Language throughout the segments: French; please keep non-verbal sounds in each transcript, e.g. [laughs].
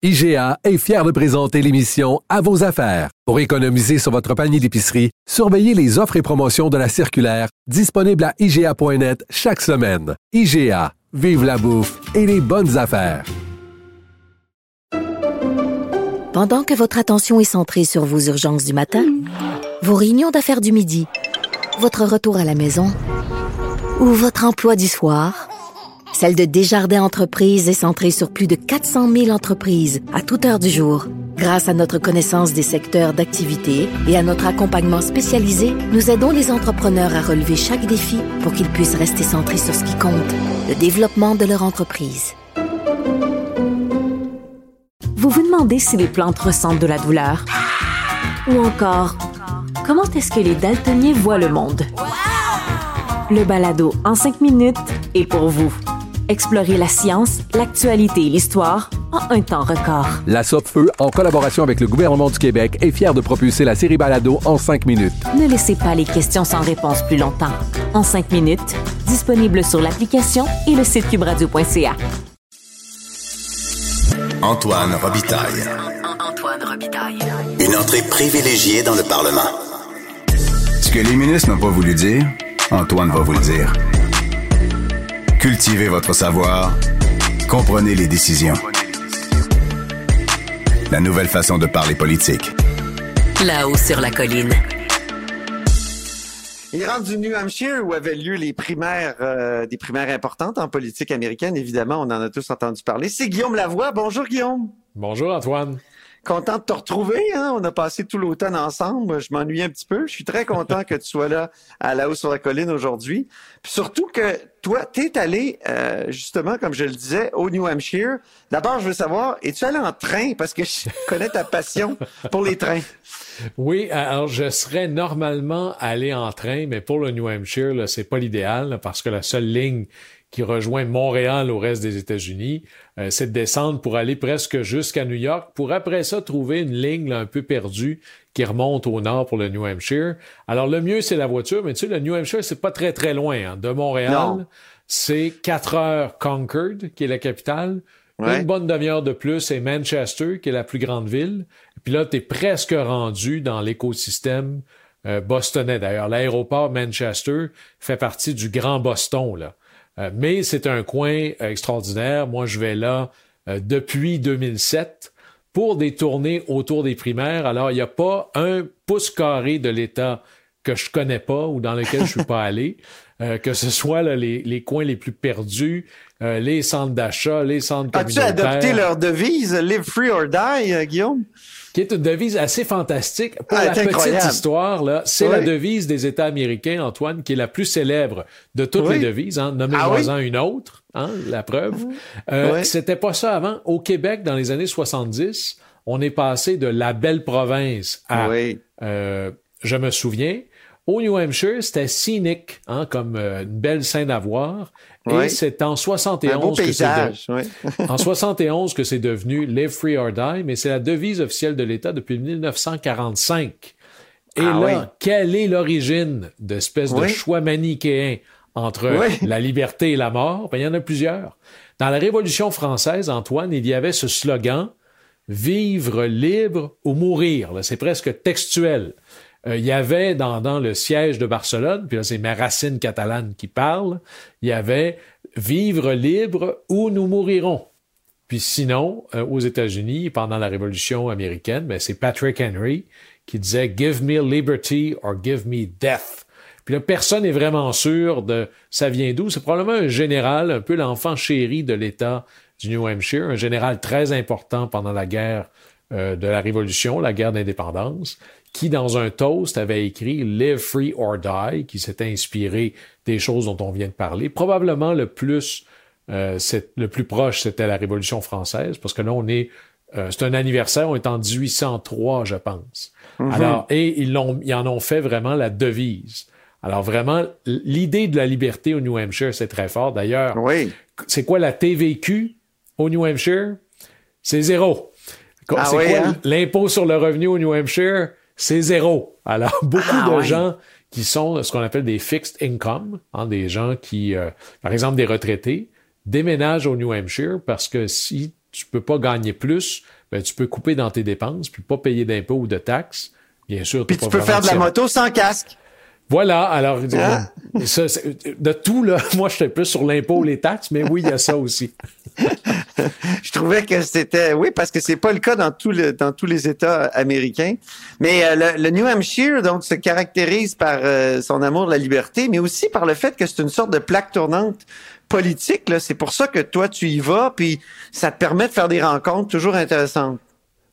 IGA est fier de présenter l'émission À vos affaires. Pour économiser sur votre panier d'épicerie, surveillez les offres et promotions de la circulaire disponible à IGA.net chaque semaine. IGA, vive la bouffe et les bonnes affaires. Pendant que votre attention est centrée sur vos urgences du matin, vos réunions d'affaires du midi, votre retour à la maison ou votre emploi du soir, celle de Desjardins Entreprises est centrée sur plus de 400 000 entreprises à toute heure du jour. Grâce à notre connaissance des secteurs d'activité et à notre accompagnement spécialisé, nous aidons les entrepreneurs à relever chaque défi pour qu'ils puissent rester centrés sur ce qui compte, le développement de leur entreprise. Vous vous demandez si les plantes ressentent de la douleur? Ou encore, comment est-ce que les daltoniens voient le monde? Le balado en cinq minutes est pour vous. Explorez la science, l'actualité et l'histoire en un temps record. La Feu, en collaboration avec le gouvernement du Québec, est fière de propulser la série Balado en cinq minutes. Ne laissez pas les questions sans réponse plus longtemps. En cinq minutes, disponible sur l'application et le site cubradio.ca. Antoine Robitaille. Antoine Robitaille. Une entrée privilégiée dans le Parlement. Ce que les ministres n'ont pas voulu dire, Antoine va vous le dire. Cultivez votre savoir. Comprenez les décisions. La nouvelle façon de parler politique. Là-haut sur la colline. Il rentre du New Hampshire où avaient lieu les primaires, euh, des primaires importantes en politique américaine. Évidemment, on en a tous entendu parler. C'est Guillaume Lavoie. Bonjour, Guillaume. Bonjour, Antoine. Content de te retrouver. Hein? On a passé tout l'automne ensemble. Je m'ennuie un petit peu. Je suis très content que tu sois là à la hausse sur la colline aujourd'hui. surtout que tu es allé, euh, justement, comme je le disais, au New Hampshire. D'abord, je veux savoir, es-tu allé en train? Parce que je [laughs] connais ta passion pour les trains. Oui, alors je serais normalement allé en train, mais pour le New Hampshire, c'est pas l'idéal parce que la seule ligne qui rejoint Montréal au reste des États-Unis, euh, c'est de descendre pour aller presque jusqu'à New York, pour après ça trouver une ligne un peu perdue qui remonte au nord pour le New Hampshire. Alors le mieux c'est la voiture, mais tu sais le New Hampshire c'est pas très très loin hein. de Montréal. C'est quatre heures Concord qui est la capitale. Une bonne demi-heure de plus, c'est Manchester, qui est la plus grande ville. Puis là, tu es presque rendu dans l'écosystème euh, bostonnais. D'ailleurs, l'aéroport Manchester fait partie du Grand Boston. Là. Euh, mais c'est un coin extraordinaire. Moi, je vais là euh, depuis 2007 pour des tournées autour des primaires. Alors, il n'y a pas un pouce carré de l'État que je connais pas ou dans lequel je suis pas allé, [laughs] euh, que ce soit les, les, coins les plus perdus, les centres d'achat, les centres communautaires. As-tu adopté leur devise Live free or die, Guillaume? Qui est une devise assez fantastique. Pour ah, la petite histoire, là, c'est la devise des États américains, Antoine, qui est la plus célèbre de toutes les devises. Hein. Nommez-moi-en ah une autre, hein, la preuve. Euh, C'était pas ça avant. Au Québec, dans les années 70, on est passé de la belle province à euh, je me souviens. Au New Hampshire, c'était scenic, hein, comme euh, une belle scène à voir. Et c'est en 71 que c'est [laughs] en 71 que c'est devenu Live Free or Die, mais c'est la devise officielle de l'État depuis 1945. Et ah là, quelle est l'origine de espèce de choix manichéen entre la liberté et la mort? Ben, il y en a plusieurs. Dans la Révolution française, Antoine, il y avait ce slogan Vivre libre ou mourir. C'est presque textuel. Euh, il y avait dans, dans, le siège de Barcelone, puis là c'est mes racines catalanes qui parlent, il y avait vivre libre ou nous mourirons. Puis sinon, euh, aux États-Unis, pendant la Révolution américaine, ben, c'est Patrick Henry qui disait Give me liberty or give me death. Puis là, personne n'est vraiment sûr de ça vient d'où. C'est probablement un général, un peu l'enfant chéri de l'État du New Hampshire, un général très important pendant la guerre euh, de la Révolution, la guerre d'indépendance, qui, dans un toast, avait écrit Live Free or Die, qui s'était inspiré des choses dont on vient de parler. Probablement le plus, euh, le plus proche, c'était la Révolution française, parce que là, on est, euh, c'est un anniversaire, on est en 1803, je pense. Mm-hmm. Alors, et ils, l'ont, ils en ont fait vraiment la devise. Alors vraiment, l'idée de la liberté au New Hampshire, c'est très fort. D'ailleurs, oui. c'est quoi la TVQ au New Hampshire? C'est zéro. Ah c'est quoi hein? l'impôt sur le revenu au New Hampshire? C'est zéro. Alors, [laughs] beaucoup ah de gens qui sont ce qu'on appelle des fixed income, hein, des gens qui, euh, par exemple des retraités, déménagent au New Hampshire parce que si tu peux pas gagner plus, ben, tu peux couper dans tes dépenses, puis pas payer d'impôts ou de taxes. Bien sûr. Puis tu peux faire de la moto sans casque. Voilà, alors hein? de tout là, [laughs] moi j'étais plus sur l'impôt, les taxes, mais oui, il y a ça aussi. [laughs] [laughs] je trouvais que c'était oui parce que c'est pas le cas dans tous dans tous les États américains. Mais euh, le, New Hampshire donc se caractérise par euh, son amour de la liberté, mais aussi par le fait que c'est une sorte de plaque tournante politique. C'est pour ça que toi tu y vas, puis ça te permet de faire des rencontres toujours intéressantes.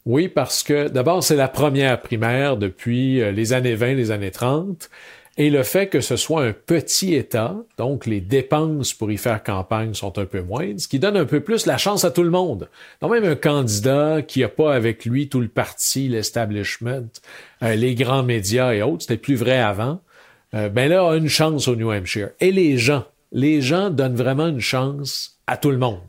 Oui, parce que d'abord, c'est la première primaire depuis euh, les années 20, les années 30. Et le fait que ce soit un petit État, donc les dépenses pour y faire campagne sont un peu moindres, ce qui donne un peu plus la chance à tout le monde. Donc même un candidat qui n'a pas avec lui tout le parti, l'establishment, euh, les grands médias et autres, c'était plus vrai avant, euh, ben là a une chance au New Hampshire. Et les gens, les gens donnent vraiment une chance à tout le monde.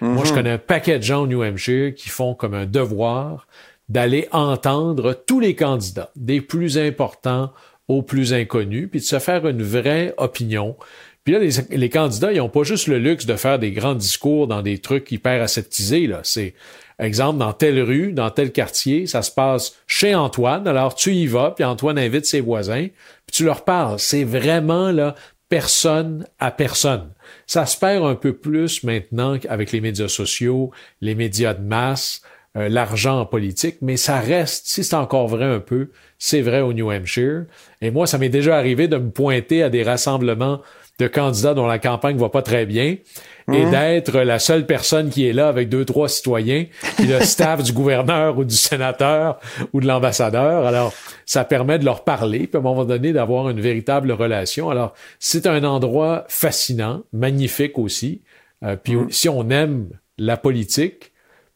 Moi, je mhm. connais un paquet de gens au New Hampshire qui font comme un devoir d'aller entendre tous les candidats, des plus importants aux plus inconnus, puis de se faire une vraie opinion. Puis là, les, candidats, ils n'ont pas juste le luxe de faire des grands discours dans des trucs hyper aseptisés. Là. C'est, exemple, dans telle rue, dans tel quartier, ça se passe chez Antoine. Alors tu y vas, puis Antoine invite ses voisins, puis tu leur parles. C'est vraiment là personne à personne. Ça se perd un peu plus maintenant avec les médias sociaux, les médias de masse. Euh, l'argent en politique, mais ça reste, si c'est encore vrai un peu, c'est vrai au New Hampshire. Et moi, ça m'est déjà arrivé de me pointer à des rassemblements de candidats dont la campagne va pas très bien et mmh. d'être la seule personne qui est là avec deux, trois citoyens, puis le staff du gouverneur ou du sénateur ou de l'ambassadeur. Alors, ça permet de leur parler, puis à un moment donné, d'avoir une véritable relation. Alors, c'est un endroit fascinant, magnifique aussi. Euh, puis mmh. si on aime la politique,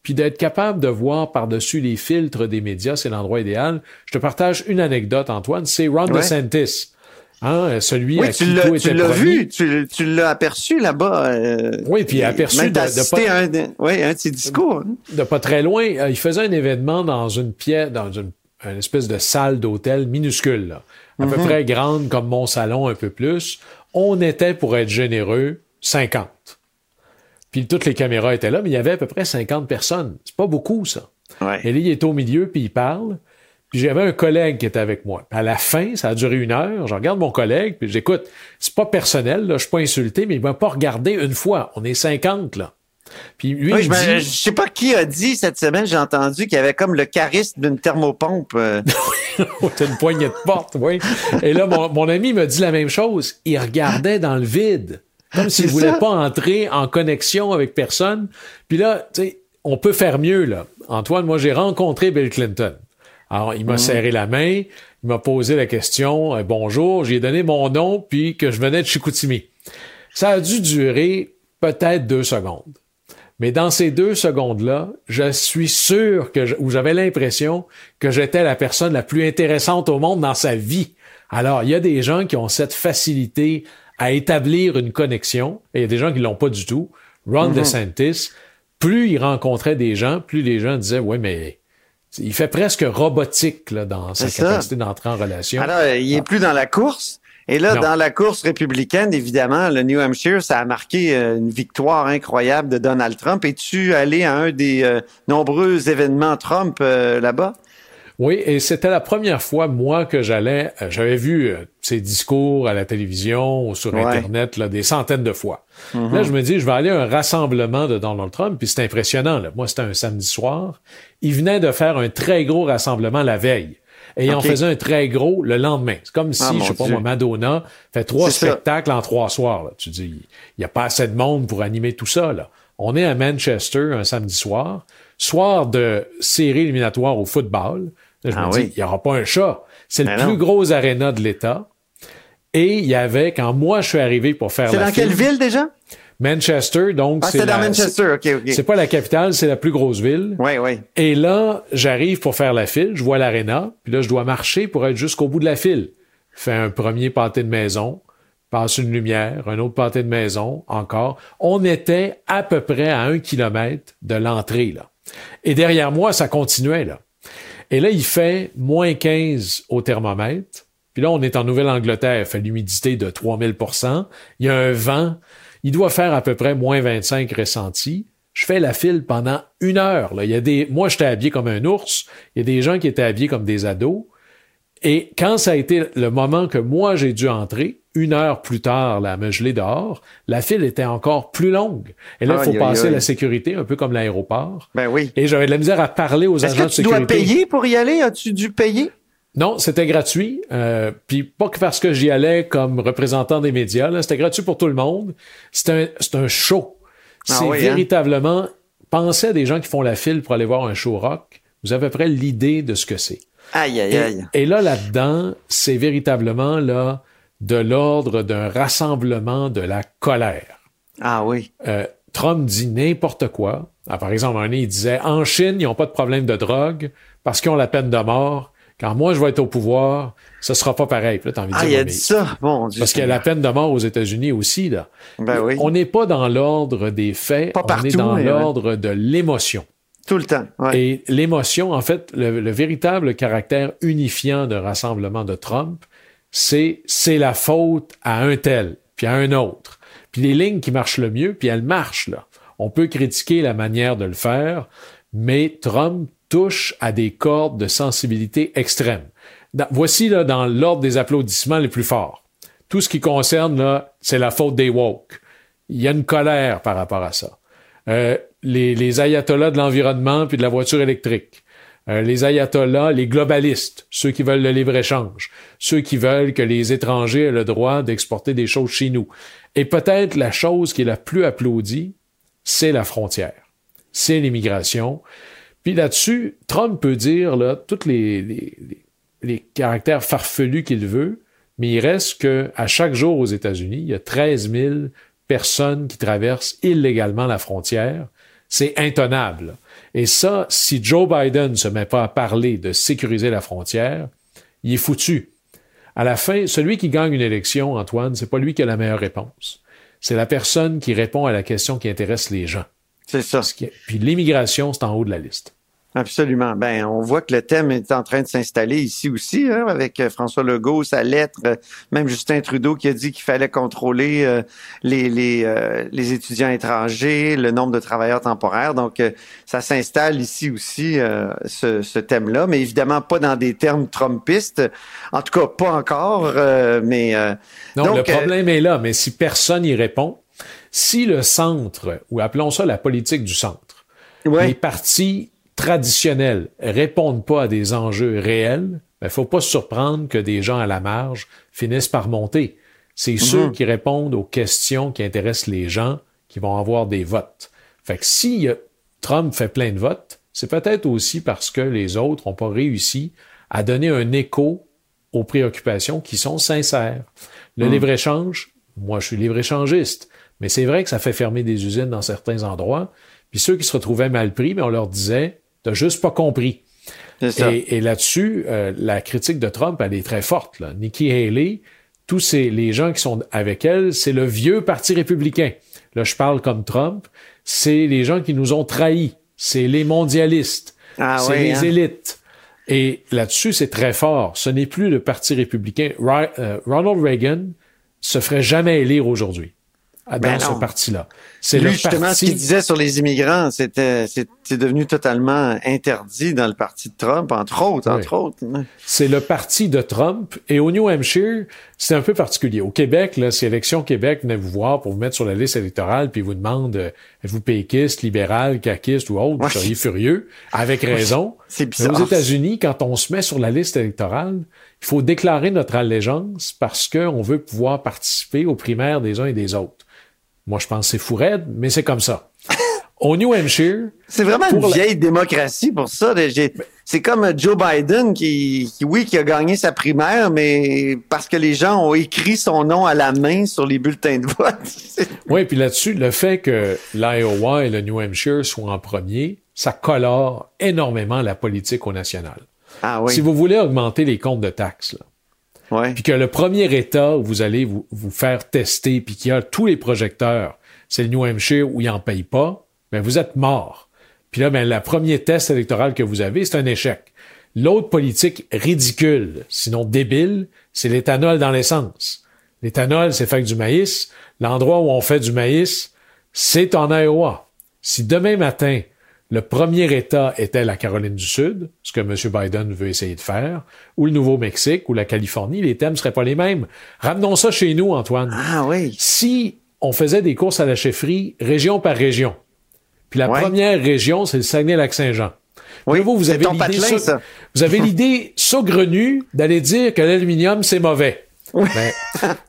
puis d'être capable de voir par-dessus les filtres des médias, c'est l'endroit idéal. Je te partage une anecdote, Antoine, c'est Ron DeSantis. Hein, celui oui, tu l'as vu, tu, l'as aperçu là-bas. Euh, oui, puis aperçu de, pas, un, de, oui, un de ses discours. Hein. De pas très loin, euh, il faisait un événement dans une pièce, dans une, espèce de salle d'hôtel minuscule, là, à peu mhm. près grande comme mon salon, un peu plus. On était, pour être généreux, 50. Puis toutes les caméras étaient là, mais il y avait à peu près 50 personnes. C'est pas beaucoup, ça. Et là, il est au milieu, puis il parle. Puis j'avais un collègue qui était avec moi. à la fin, ça a duré une heure. Je regarde mon collègue, puis j'écoute. C'est pas personnel, là, je suis pas insulté, mais il m'a pas regardé une fois. On est 50, là. Puis lui, il je, sais pas qui a dit cette semaine, j'ai entendu qu'il y avait comme le charisme d'une thermopompe. Euh. [laughs] T'as une poignée de porte, oui. Et là, mon, mon ami me dit la même chose. Il regardait dans le vide. Comme [laughs] s'il voulait pas entrer en connexion avec personne. Puis là, tu sais, on peut faire mieux, là. Antoine, moi, j'ai rencontré Bill Clinton. Alors, il m'a mhm. serré la main, il m'a posé la question, euh, bonjour, j'ai donné mon nom, puis que je venais de Chicoutimi. Ça a dû durer peut-être deux secondes. Mais dans ces deux secondes-là, je suis sûr que, ou j'avais l'impression que j'étais la personne la plus intéressante au monde dans sa vie. Alors, il y a des gens qui ont cette facilité à établir une connexion, et il y a des gens qui l'ont pas du tout. Ron mm-hmm. DeSantis, plus il rencontrait des gens, plus les gens disaient, ouais, mais il fait presque robotique là, dans sa capacité d'entrer en relation. Alors, il est plus dans la course. Et là, dans la course républicaine, évidemment, le New Hampshire, ça a marqué euh, une victoire incroyable de Donald Trump. Es-tu allé à un des euh, nombreux événements Trump euh, là-bas? Oui, et c'était la première fois, moi, que j'allais, euh, j'avais vu euh, ses discours à la télévision ou sur Internet là, des centaines de fois. Mm-hmm. Là, je me dis, je vais aller à un rassemblement de Donald Trump, puis c'est impressionnant. Là. Moi, c'était un samedi soir. Il venait de faire un très gros rassemblement la veille. Et il en faisait un très gros le lendemain. C'est comme si, ah, je sais pas moi, Madonna fait trois spectacles en trois soirs. Là. Tu dis, il n'y a pas assez de monde pour animer tout ça. Là. On est à Manchester un samedi soir, soir de série éliminatoire au football. Je ah me dis, il n'y aura pas un chat. C'est le plus gros aréna de l'État. Et il y avait, quand moi je suis arrivé pour faire C'est dans quelle ville déjà? Manchester, donc ah, c'est dans Manchester, ok, ok. C'est pas la capitale, c'est la plus grosse ville. Oui, oui. Et là, j'arrive pour faire la file, je vois l'aréna, puis là, je dois marcher pour être jusqu'au bout de la file. Fais un premier pâté de maison, passe une lumière, un autre pâté de maison, encore. On était à peu près à un kilomètre de l'entrée, là. Et derrière moi, ça continuait, là. Et là, il fait moins 15 au thermomètre. Puis là, on est en Nouvelle-Angleterre, il fait l'humidité de 3000% Il y a un vent. Il doit faire à peu près moins 25 ressenti. Je fais la file pendant une heure. Là. Il y a des, moi, j'étais habillé comme un ours. Il y a des gens qui étaient habillés comme des ados. Et quand ça a été le moment que moi j'ai dû entrer, une heure plus tard, là, à me geler dehors, la file était encore plus longue. Et là, il faut passer la sécurité, un peu comme l'aéroport. Ben oui. Et j'avais de la misère à parler aux agents de sécurité. tu dois payer pour y aller? As-tu dû payer? Non, c'était gratuit. Euh, puis pas que parce que j'y allais comme représentant des médias. C'était gratuit pour tout le monde. C'est un, un show. Ah c'est hein? véritablement... Pensez à des gens qui font la file pour aller voir un show rock. Vous avez à peu près l'idée de ce que c'est. Aïe, aïe, aïe. Et, là, là-dedans, c'est véritablement là de l'ordre d'un rassemblement de la colère. Ah oui. Euh, Trump dit n'importe quoi. Ah, par exemple, un il disait en Chine, ils n'ont pas de problème de drogue parce qu'ils ont la peine de mort. Quand moi je vais être au pouvoir, ce sera pas pareil. Là, envie de ah, il a dit ça, bon Parce qu'il y a la peine de mort aux États-Unis aussi là. Ben oui. On n'est pas dans l'ordre des faits, on est dans l'ordre de l'émotion. Tout le temps. Ouais. Et l'émotion, en fait, le, véritable caractère unifiant de rassemblement de Trump, c'est la faute à un tel, puis à un autre. Puis les lignes qui marchent le mieux, puis elles marchent là. On peut critiquer la manière de le faire, mais Trump touche à des cordes de sensibilité extrême. voici là dans l'ordre des applaudissements les plus forts. Tout ce qui concerne là, c'est la faute des woke. Il y a une colère par rapport à ça. Euh, les, les, ayatollahs de l'environnement puis de la voiture électrique. Euh, les ayatollahs, les globalistes, ceux qui veulent le libre-échange, ceux qui veulent que les étrangers aient le droit d'exporter des choses chez nous. Et peut-être la chose qui est la plus applaudie, c'est la frontière, c'est l'immigration. Puis là-dessus, Trump peut dire là, tous les, les, les caractères farfelus qu'il veut, mais il reste que à chaque jour aux États-Unis, il y a 13 000 personnes qui traversent illégalement la frontière. C'est intenable. Et ça, si Joe Biden ne se met pas à parler de sécuriser la frontière, il est foutu. À la fin, celui qui gagne une élection, Antoine, c'est pas lui qui a la meilleure réponse. C'est la personne qui répond à la question qui intéresse les gens. C'est ça. Puis l'immigration, c'est en haut de la liste. Absolument. Ben, on voit que le thème est en train de s'installer ici aussi, hein, avec euh, François Legault, sa lettre, euh, même Justin Trudeau qui a dit qu'il fallait contrôler euh, les, les, les, étudiants étrangers, le nombre de travailleurs temporaires. Donc, ça s'installe ici aussi, ce, ce thème-là, mais évidemment pas dans des termes trumpistes. En tout cas, pas encore, mais... non, le problème est là, mais si personne y répond, si le centre, ou appelons ça la politique du centre, les partis traditionnels répondent pas à des enjeux réels, il ben, faut pas se surprendre que des gens à la marge finissent par monter. C'est mhm. ceux qui répondent aux questions qui intéressent les gens qui vont avoir des votes. Fait que si Trump fait plein de votes, c'est peut-être aussi parce que les autres n'ont pas réussi à donner un écho aux préoccupations qui sont sincères. Le mhm. libre-échange, moi je suis libre-échangiste, mais c'est vrai que ça fait fermer des usines dans certains endroits. Puis ceux qui se retrouvaient mal pris, mais on leur disait, T'as juste pas compris. Et, là-dessus, euh, la critique de Trump, elle est très forte. Là. Nikki Haley, tous ces, les gens qui sont avec elle, c'est le vieux parti républicain. Là, je parle comme Trump. C'est les gens qui nous ont trahis. C'est les mondialistes. Ah c'est les hein? élites. Et là-dessus, c'est très fort. Ce n'est plus le parti républicain. Euh, Ronald Reagan se ferait jamais élire aujourd'hui dans ben ce parti-là. C'est Lui, justement, ce qu'il disait sur les immigrants, c'était c'est devenu totalement interdit dans le parti de Trump, entre autres, entre autres. C'est le parti de Trump. Et au New Hampshire, c'est un peu particulier. Au Québec, là, si Élection Québec venait vous voir pour vous mettre sur la liste électorale, puis vous demande euh, êtes-vous péquiste, libéral, caquiste ou autre, vous seriez furieux, avec raison. C'est Mais aux États-Unis, quand on se met sur la liste électorale, il faut déclarer notre allégeance parce qu'on veut pouvoir participer aux primaires des uns et des autres. Moi, je pense que c'est fou raide, mais c'est comme ça. [laughs] Au New Hampshire. C'est vraiment une vieille démocratie pour ça. C'est comme Joe Biden qui, oui, qui a gagné sa primaire, mais parce que les gens ont écrit son nom à la main sur les bulletins de vote. [laughs] oui, puis là-dessus, le fait que l'Iowa et le New Hampshire soient en premier, ça colore énormément la politique au national. Ah oui. Si vous voulez augmenter les comptes de taxes, là, puis que le premier État où vous allez vous, vous faire tester, puis qu'il y a tous les projecteurs, c'est le New Hampshire où ils n'en payent pas, ben vous êtes mort. Puis là, ben, le premier test électoral que vous avez, c'est un échec. L'autre politique ridicule, sinon débile, c'est l'éthanol dans l'essence. L'éthanol, c'est fait avec du maïs. L'endroit où on fait du maïs, c'est en Iowa. Si demain matin, le premier État était la Caroline du Sud, ce que M. Biden veut essayer de faire, ou le Nouveau-Mexique, ou la Californie, les thèmes seraient pas les mêmes. Ramenons ça chez nous, Antoine. Ah oui. Si on faisait des courses à la chefferie région par région, puis la première région, c'est le Saguenay-Lac-Saint-Jean. Oui, vous, vous avez l'idée, vous avez l'idée saugrenue d'aller dire que l'aluminium c'est mauvais. Mais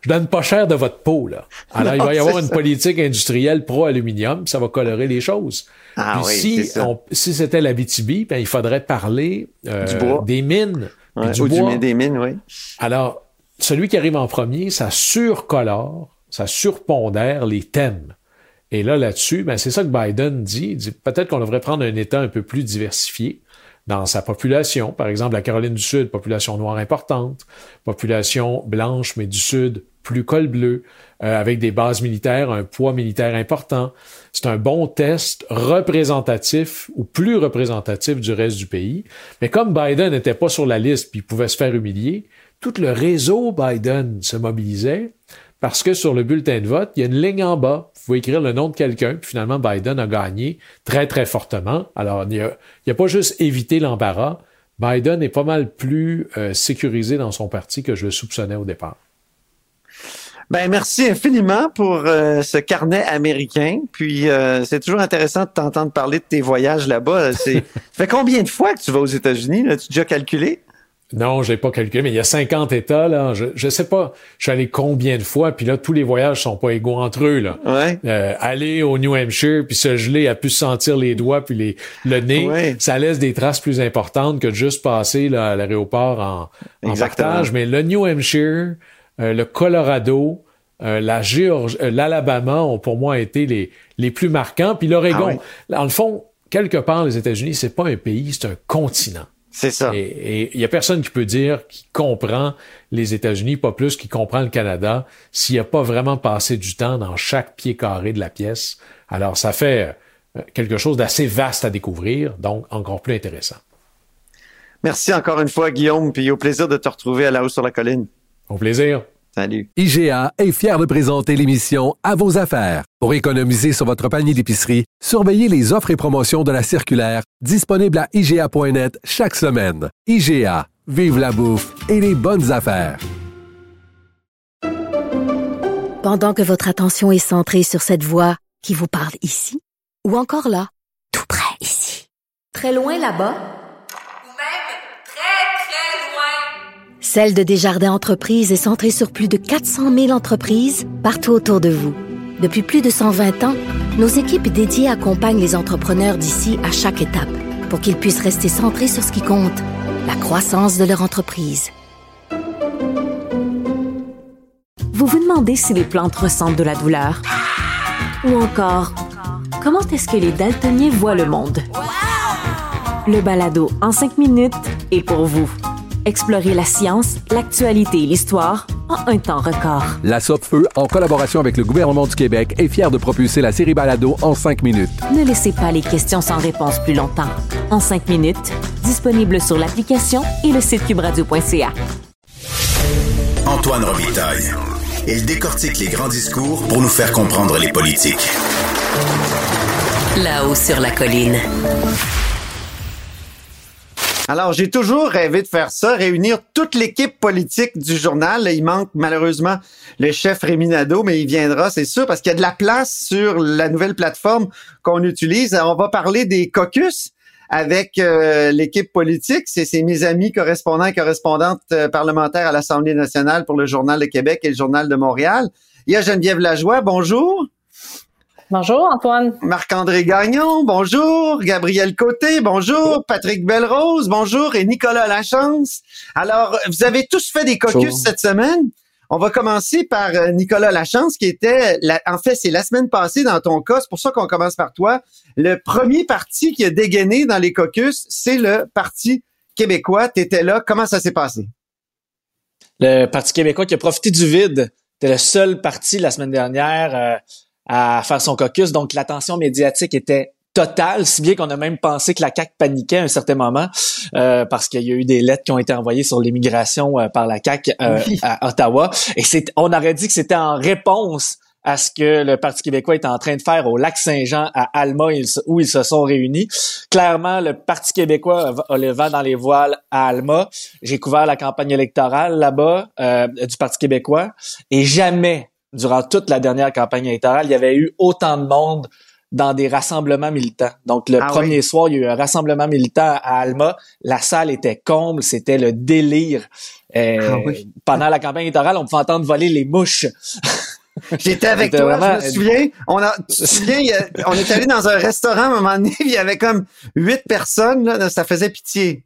je donne pas cher de votre peau, là. Alors, il va y avoir une politique industrielle pro-aluminium, ça va colorer les choses. Ah, oui, si, si c'était la BTB, ben, il faudrait parler euh, des mines. du bois. des mines, oui. Alors, celui qui arrive en premier, ça surcolore, ça surpondère les thèmes. Et là, là-dessus, ben, c'est ça que Biden dit. dit peut-être qu'on devrait prendre un État un peu plus diversifié dans sa population. Par exemple, la Caroline du Sud, population noire importante, population blanche, mais du Sud, plus col bleu, euh, avec des bases militaires, un poids militaire important. C'est un bon test représentatif ou plus représentatif du reste du pays. Mais comme Biden n'était pas sur la liste puis pouvait se faire humilier, tout le réseau Biden se mobilisait parce que sur le bulletin de vote, il y a une ligne en bas. Vous pouvez écrire le nom de quelqu'un, puis finalement, Biden a gagné très, très fortement. Alors, il n'y a, pas juste évité l'embarras. Biden est pas mal plus euh, sécurisé dans son parti que je le soupçonnais au départ. Ben merci infiniment pour euh, ce carnet américain. Puis euh, c'est toujours intéressant de t'entendre parler de tes voyages là-bas. C'est [laughs] fait combien de fois que tu vas aux États-Unis Là, tu déjà calculé? Non, j'ai pas calculé, mais il y a 50 États, là. Je, je sais pas, je suis allé combien de fois, puis là, tous les voyages sont pas égaux entre eux, là. Ouais. Euh, aller au New Hampshire, puis se geler, à pu sentir les doigts, puis les, le nez, ça laisse des traces plus importantes que de juste passer là, à l'aéroport en, en partage. Mais le New Hampshire, euh, le Colorado, euh, la Géorgie, l'Alabama ont pour moi été les, les plus marquants. Puis l'Oregon, ah dans le fond, quelque part, les États-Unis, c'est pas un pays, c'est un continent. C'est ça. Et il y a personne qui peut dire qui comprend les États-Unis, pas plus qui comprend le Canada, s'il n'y a pas vraiment passé du temps dans chaque pied carré de la pièce. Alors, ça fait euh, quelque chose d'assez vaste à découvrir, donc encore plus intéressant. Merci encore une fois, Guillaume, puis au plaisir de te retrouver à la hausse sur la colline. Au plaisir. Salut. IGA est fier de présenter l'émission À vos affaires. Pour économiser sur votre panier d'épicerie, surveillez les offres et promotions de la circulaire disponible à IGA.net chaque semaine. IGA, vive la bouffe et les bonnes affaires. Pendant que votre attention est centrée sur cette voix qui vous parle ici, ou encore là, tout près ici, très loin là-bas, Celle de Desjardins Entreprises est centrée sur plus de 400 000 entreprises partout autour de vous. Depuis plus de 120 ans, nos équipes dédiées accompagnent les entrepreneurs d'ici à chaque étape pour qu'ils puissent rester centrés sur ce qui compte, la croissance de leur entreprise. Vous vous demandez si les plantes ressentent de la douleur? Ou encore, comment est-ce que les daltoniens voient le monde? Le balado en cinq minutes est pour vous. Explorez la science, l'actualité et l'histoire en un temps record. La Feu, en collaboration avec le gouvernement du Québec, est fière de propulser la série Balado en cinq minutes. Ne laissez pas les questions sans réponse plus longtemps. En cinq minutes, disponible sur l'application et le site cubradio.ca. Antoine Robitaille. Il décortique les grands discours pour nous faire comprendre les politiques. Là-haut sur la colline. Alors, j'ai toujours rêvé de faire ça, réunir toute l'équipe politique du journal. il manque malheureusement le chef Réminado, mais il viendra, c'est sûr, parce qu'il y a de la place sur la nouvelle plateforme qu'on utilise. on va parler des caucus avec euh, l'équipe politique. C'est mes amis correspondants et correspondantes euh, parlementaires à l'Assemblée nationale pour le Journal de Québec et le Journal de Montréal. Il y a Geneviève Lajoie, bonjour. Bonjour Antoine. Marc-André Gagnon, bonjour. Gabriel Côté, bonjour. Patrick Belrose, bonjour. Et Nicolas Lachance. Alors, vous avez tous fait des caucus cette semaine. On va commencer par euh, Nicolas Lachance, qui était, en fait, c'est la semaine passée dans ton cas. C'est pour ça qu'on commence par toi. Le premier parti qui a dégainé dans les caucus, c'est le Parti québécois. Tu étais là. Comment ça s'est passé? Le Parti québécois qui a profité du vide. C'était le seul parti la semaine dernière. Euh, à faire son caucus. Donc, l'attention médiatique était totale, si bien qu'on a même pensé que la CAQ paniquait à un certain moment euh, parce qu'il y a eu des lettres qui ont été envoyées sur l'immigration euh, par la CAQ euh, à Ottawa. Et c'est, on aurait dit que c'était en réponse à ce que le Parti québécois est en train de faire au lac Saint-Jean à Alma où ils se sont réunis. Clairement, le Parti québécois a le vent dans les voiles à Alma. J'ai couvert la campagne électorale là-bas euh, du Parti québécois et jamais, durant toute la dernière campagne électorale, il y avait eu autant de monde dans des rassemblements militants. Donc, le ah premier soir, il y a eu un rassemblement militant à Alma. La salle était comble, c'était le délire. Euh, ah pendant la campagne électorale, on pouvait entendre voler les mouches. [laughs] J'étais avec toi, je me souviens. On a, tu te souviens, on est allé dans un restaurant à un moment donné, [laughs] il y avait comme huit personnes, là, ça faisait pitié.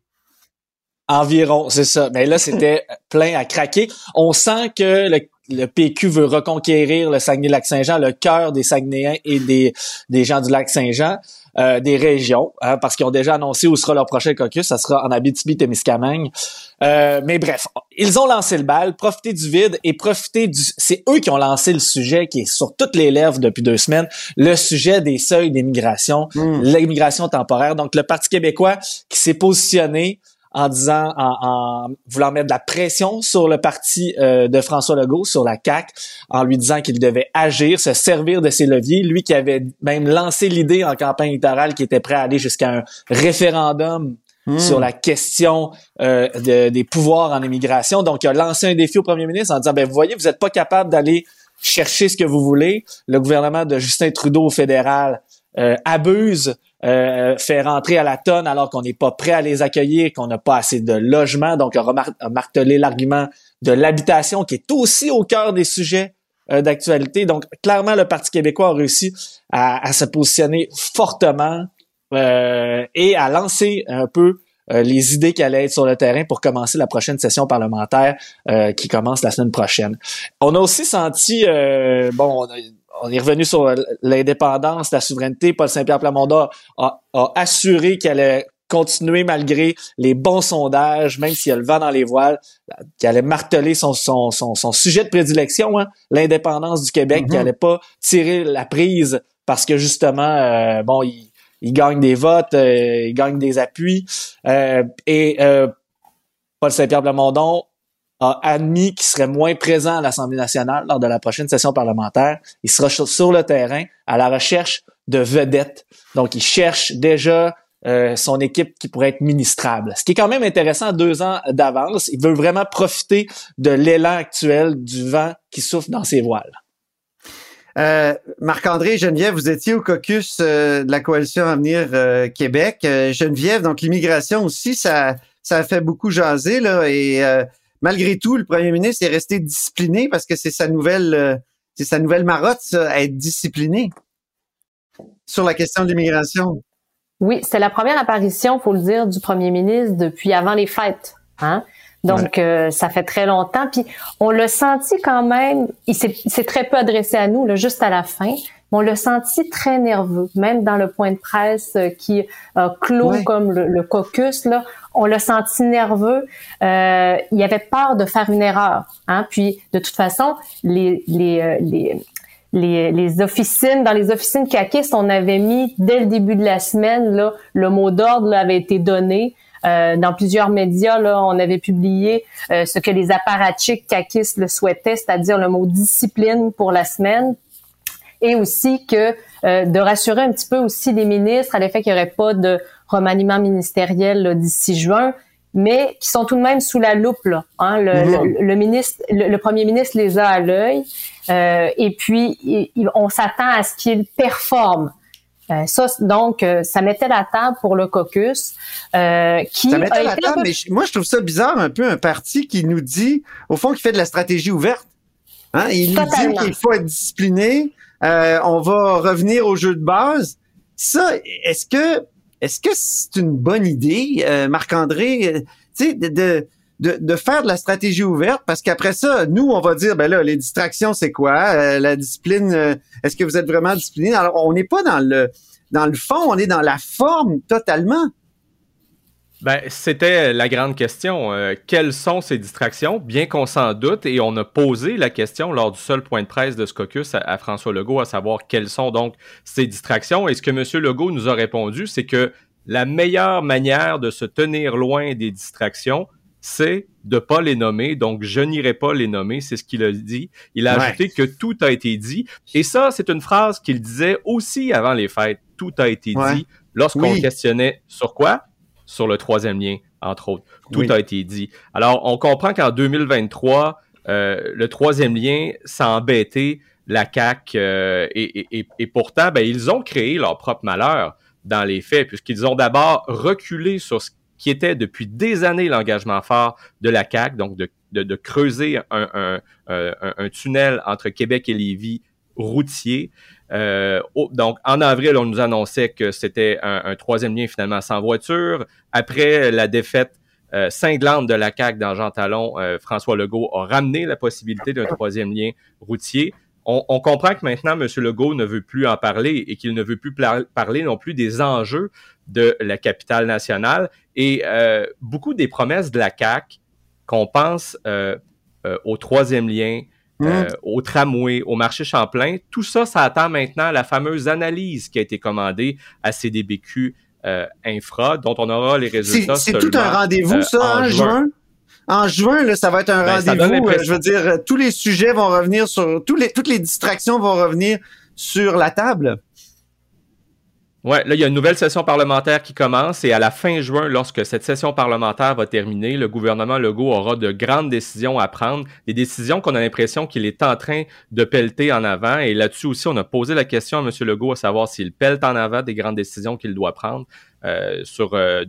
Environ, c'est ça. Mais là, c'était plein à craquer. On sent que le le PQ veut reconquérir le Saguenay-Lac-Saint-Jean, le cœur des Saguenayens et des, des gens du Lac-Saint-Jean, euh, des régions, hein, parce qu'ils ont déjà annoncé où sera leur prochain caucus, ça sera en Abitibi-Témiscamingue. Euh, mais bref, ils ont lancé le bal, profité du vide et profiter du... C'est eux qui ont lancé le sujet qui est sur toutes les lèvres depuis deux semaines, le sujet des seuils d'immigration, hmm. l'immigration temporaire. Donc, le Parti québécois qui s'est positionné en disant, en, voulant mettre de la pression sur le parti euh, de François Legault, sur la CAC, en lui disant qu'il devait agir, se servir de ses leviers. Lui qui avait même lancé l'idée en campagne électorale, qui était prêt à aller jusqu'à un référendum hmm. sur la question euh, des pouvoirs en immigration. Donc, il a lancé un défi au premier ministre en disant, ben vous voyez, vous n'êtes pas capable d'aller chercher ce que vous voulez. Le gouvernement de Justin Trudeau au fédéral euh, abuse euh, fait rentrer à la tonne alors qu'on n'est pas prêt à les accueillir, qu'on n'a pas assez de logements. Donc, on a martelé l'argument de l'habitation qui est aussi au cœur des sujets euh, d'actualité. Donc, clairement, le Parti québécois a réussi à, se positionner fortement euh, et à lancer un peu les idées qui allaient être sur le terrain pour commencer la prochaine session parlementaire qui commence la semaine prochaine. On a aussi senti, bon, on est revenu sur l'indépendance, la souveraineté. Paul Saint-Pierre Plamondon a, assuré qu'elle allait continuer malgré les bons sondages, même s'il y a le vent dans les voiles, qu'il allait marteler son, son, son, sujet de prédilection, hein, l'indépendance du Québec, qu'il n'allait mm-hmm. pas tirer la prise parce que justement, euh, bon, il, il, gagne des votes, euh, il gagne des appuis. Euh, et Paul Saint-Pierre Plamondon a admis qu'il serait moins présent à l'Assemblée nationale lors de la prochaine session parlementaire. Il sera sur le terrain à la recherche de vedettes. Donc, il cherche déjà euh, son équipe qui pourrait être ministrable. Ce qui est quand même intéressant deux ans d'avance. Il veut vraiment profiter de l'élan actuel du vent qui souffle dans ses voiles. Euh, Marc-André, Geneviève, vous étiez au caucus euh, de la coalition Avenir Québec. Geneviève, donc l'immigration aussi, ça, ça a fait beaucoup jaser là, et malgré tout, le premier ministre est resté discipliné parce que c'est sa nouvelle, euh, c'est sa nouvelle marotte, ça, à être discipliné sur la question de l'immigration. Oui, c'est la première apparition, faut le dire, du premier ministre depuis avant les fêtes. Hein? Donc, euh, ça fait très longtemps. Puis, on l'a senti quand même, il s'est très peu adressé à nous, là, juste à la fin. On l'a senti très nerveux, même dans le point de presse euh, qui a clos comme le, caucus. Là, on l'a senti nerveux. Euh, il avait peur de faire une erreur. Hein? Puis, de toute façon, les, les, euh, les les, les, officines, dans les officines CACIS, on avait mis dès le début de la semaine, là, le mot d'ordre avait été donné. Euh, dans plusieurs médias, là, on avait publié euh, ce que les apparatchiks CACIS le souhaitaient, c'est-à-dire le mot discipline pour la semaine et aussi que euh, de rassurer un petit peu aussi les ministres à l'effet qu'il n'y aurait pas de remaniement ministériel d'ici juin, mais qui sont tout de même sous la loupe. Là, hein. le, le, ministre, le, premier ministre les a à l'œil, euh, et puis on s'attend à ce qu'il performe. Euh, ça, donc, euh, ça mettait la table pour le caucus. Euh, qui ça mettait la table, mais moi, je trouve ça bizarre, un peu un parti qui nous dit, au fond, qui fait de la stratégie ouverte. Hein? Il nous dit qu'il faut être discipliné, euh, on va revenir au jeu de base. Ça, est-ce que est-ce que c'est une bonne idée, euh, Marc-André, euh, tu de, de, de, faire de la stratégie ouverte? Parce qu'après ça, nous, on va dire, ben là, les distractions, c'est quoi? la discipline, est-ce que vous êtes vraiment discipliné? Alors, on n'est pas dans le dans le fond, on est dans la forme totalement. Ben, c'était la grande question. Euh, quelles sont ces distractions? Bien qu'on s'en doute, et on a posé la question lors du seul point de presse de ce caucus à, François Legault, à savoir quelles sont donc ces distractions. Et ce que M. Legault nous a répondu, c'est que la meilleure manière de se tenir loin des distractions, c'est de pas les nommer. Donc, je n'irai pas les nommer. C'est ce qu'il a dit. Il a ajouté que tout a été dit. Et ça, c'est une phrase qu'il disait aussi avant les fêtes. Tout a été dit lorsqu'on questionnait sur quoi? Sur le troisième lien, entre autres. Tout a été dit. Alors, on comprend qu'en 2023, euh, le troisième lien, ça embêté la CAQ euh, et, et, pourtant, ben, ils ont créé leur propre malheur dans les faits, puisqu'ils ont d'abord reculé sur ce qui était depuis des années l'engagement fort de la CAQ, donc de, de, de creuser un, un, un, un, tunnel entre Québec et Lévis routier. Euh, donc, en avril, on nous annonçait que c'était un, troisième lien finalement sans voiture. Après la défaite euh, cinglante de la CAQ dans Jean Talon, euh, François Legault a ramené la possibilité d'un troisième lien routier. On, on, comprend que maintenant, M. Legault ne veut plus en parler et qu'il ne veut plus parler non plus des enjeux de la capitale nationale. Et euh, beaucoup des promesses de la CAQ, qu'on pense au troisième lien, mmh. au tramway, au marché Champlain, tout ça, ça attend maintenant la fameuse analyse qui a été commandée à CDBQ Infra, dont on aura les résultats. C'est tout un rendez-vous, ça, en juin? En juin, là, ça va être un ben, rendez-vous. je veux dire, tous les sujets vont revenir sur, tous les, toutes les distractions vont revenir sur la table. Ouais, là, il y a une nouvelle session parlementaire qui commence et à la fin juin, lorsque cette session parlementaire va terminer, le gouvernement Legault aura de grandes décisions à prendre, des décisions qu'on a l'impression qu'il est en train de pelleter en avant. Et là-dessus aussi, on a posé la question à M. Legault à savoir s'il pelte en avant des grandes décisions qu'il doit prendre euh, sur euh,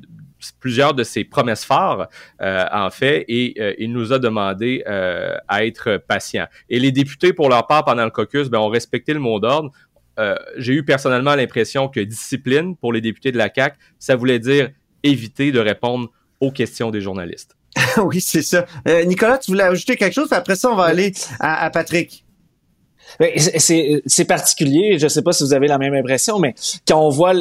plusieurs de ses promesses phares, euh, en fait, et il nous a demandé à être patient. Et les députés, pour leur part, pendant le caucus, ben, ont respecté le mot d'ordre. Euh, j'ai eu personnellement l'impression que discipline pour les députés de la CAC, ça voulait dire éviter de répondre aux questions des journalistes. [laughs] oui, c'est ça. Euh, Nicolas, tu voulais ajouter quelque chose, après ça, on va aller à, Patrick. C'est particulier, je ne sais pas si vous avez la même impression, mais quand on voit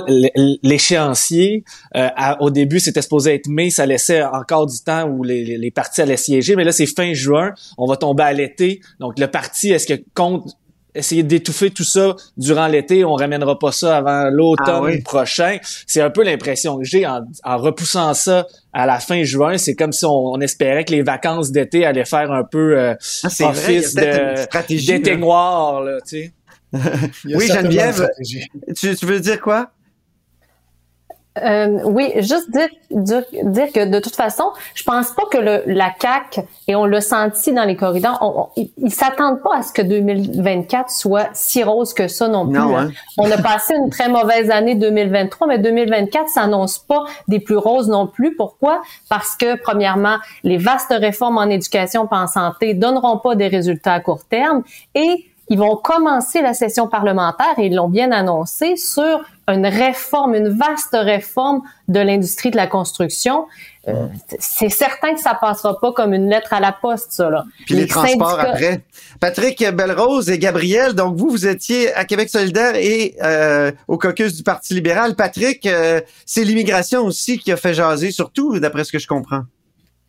l'échéancier, euh, au début c'était supposé être mai, ça laissait encore du temps où les, les partis allaient siéger, mais là c'est fin juin, on va tomber à l'été, donc le parti, est-ce que compte essayer d'étouffer tout ça durant l'été, on ramènera pas ça avant l'automne ah prochain. C'est un peu l'impression que j'ai en, repoussant ça à la fin juin. C'est comme si on, espérait que les vacances d'été allaient faire un peu euh, ah, office d'éteignoir, là, tu sais. [laughs] oui, Geneviève, tu, tu veux dire quoi? Euh, oui, juste dire, dire, que de toute façon, je pense pas que le, la CAC et on l'a senti dans les corridors, ils s'attendent pas à ce que 2024 soit si rose que ça non plus. Hein. On a passé une très mauvaise année 2023, mais 2024 s'annonce pas des plus roses non plus. Pourquoi? Parce que premièrement, les vastes réformes en éducation et en santé donneront pas des résultats à court terme et ils vont commencer la session parlementaire et ils l'ont bien annoncé sur une réforme, une vaste réforme de l'industrie de la construction. Euh, c'est certain que ça passera pas comme une lettre à la poste, ça. Là. Puis les, transports après. Patrick Belrose et Gabriel, donc vous, vous étiez à Québec solidaire et euh, au caucus du Parti libéral. Patrick, euh, c'est l'immigration aussi qui a fait jaser, surtout d'après ce que je comprends.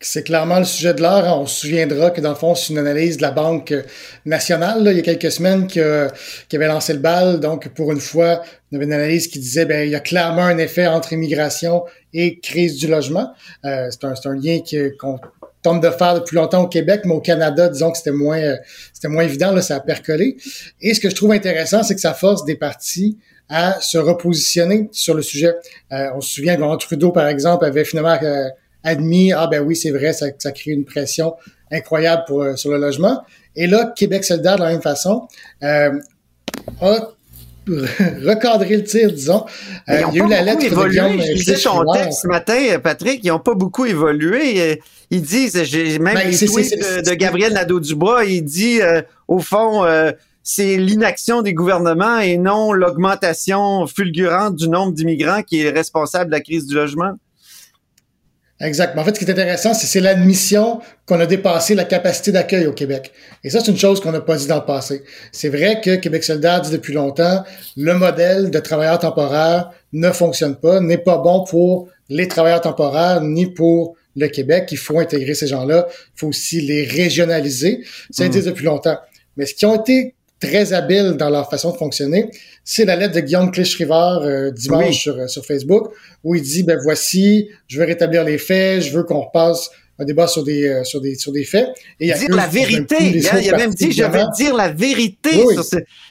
C'est clairement le sujet de l'heure. On se souviendra que dans le fond, c'est une analyse de la Banque nationale, il y a quelques semaines, qui, avait lancé le bal. Donc, pour une fois, on avait une analyse qui disait, ben, il y a clairement un effet entre immigration et crise du logement. Euh, c'est un, lien qu'on tente de faire depuis longtemps au Québec, mais au Canada, disons que c'était moins, c'était moins évident, là, ça a percolé. Et ce que je trouve intéressant, c'est que ça force des partis à se repositionner sur le sujet. Euh, on se souvient que Trudeau, par exemple, avait finalement euh, admis, ah ben oui, c'est vrai, ça, ça crée une pression incroyable pour, euh, sur le logement. Et là, Québec solidaire, de la même façon, euh, a [laughs] recadré le tir, disons. Euh, il y a eu la lettre évolué. de Je disais ton texte ce matin, Patrick, ils n'ont pas beaucoup évolué. Ils disent, j'ai même ben, de, Gabriel Nadeau-Dubois, il dit, au fond, c'est l'inaction des gouvernements et non l'augmentation fulgurante du nombre d'immigrants qui est responsable de la crise du logement. Exactement. En fait, ce qui est intéressant, c'est l'admission qu'on a dépassé la capacité d'accueil au Québec. Et ça, c'est une chose qu'on n'a pas dit dans le passé. C'est vrai que Québec solidaire dit depuis longtemps, le modèle de travailleurs temporaires ne fonctionne pas, n'est pas bon pour les travailleurs temporaires ni pour le Québec. Il faut intégrer ces gens-là. Il faut aussi les régionaliser. Ça, ils mmh. disent depuis longtemps. Mais ce qui ont été très habiles dans leur façon de fonctionner. C'est la lettre de Guillaume Clich-Rivard euh, dimanche sur, euh, sur Facebook, où il dit, ben voici, je veux rétablir les faits, je veux qu'on repasse un débat sur des, euh, sur des, sur des faits. Et dire la vérité. Il, a, même dit, je vais dire la vérité.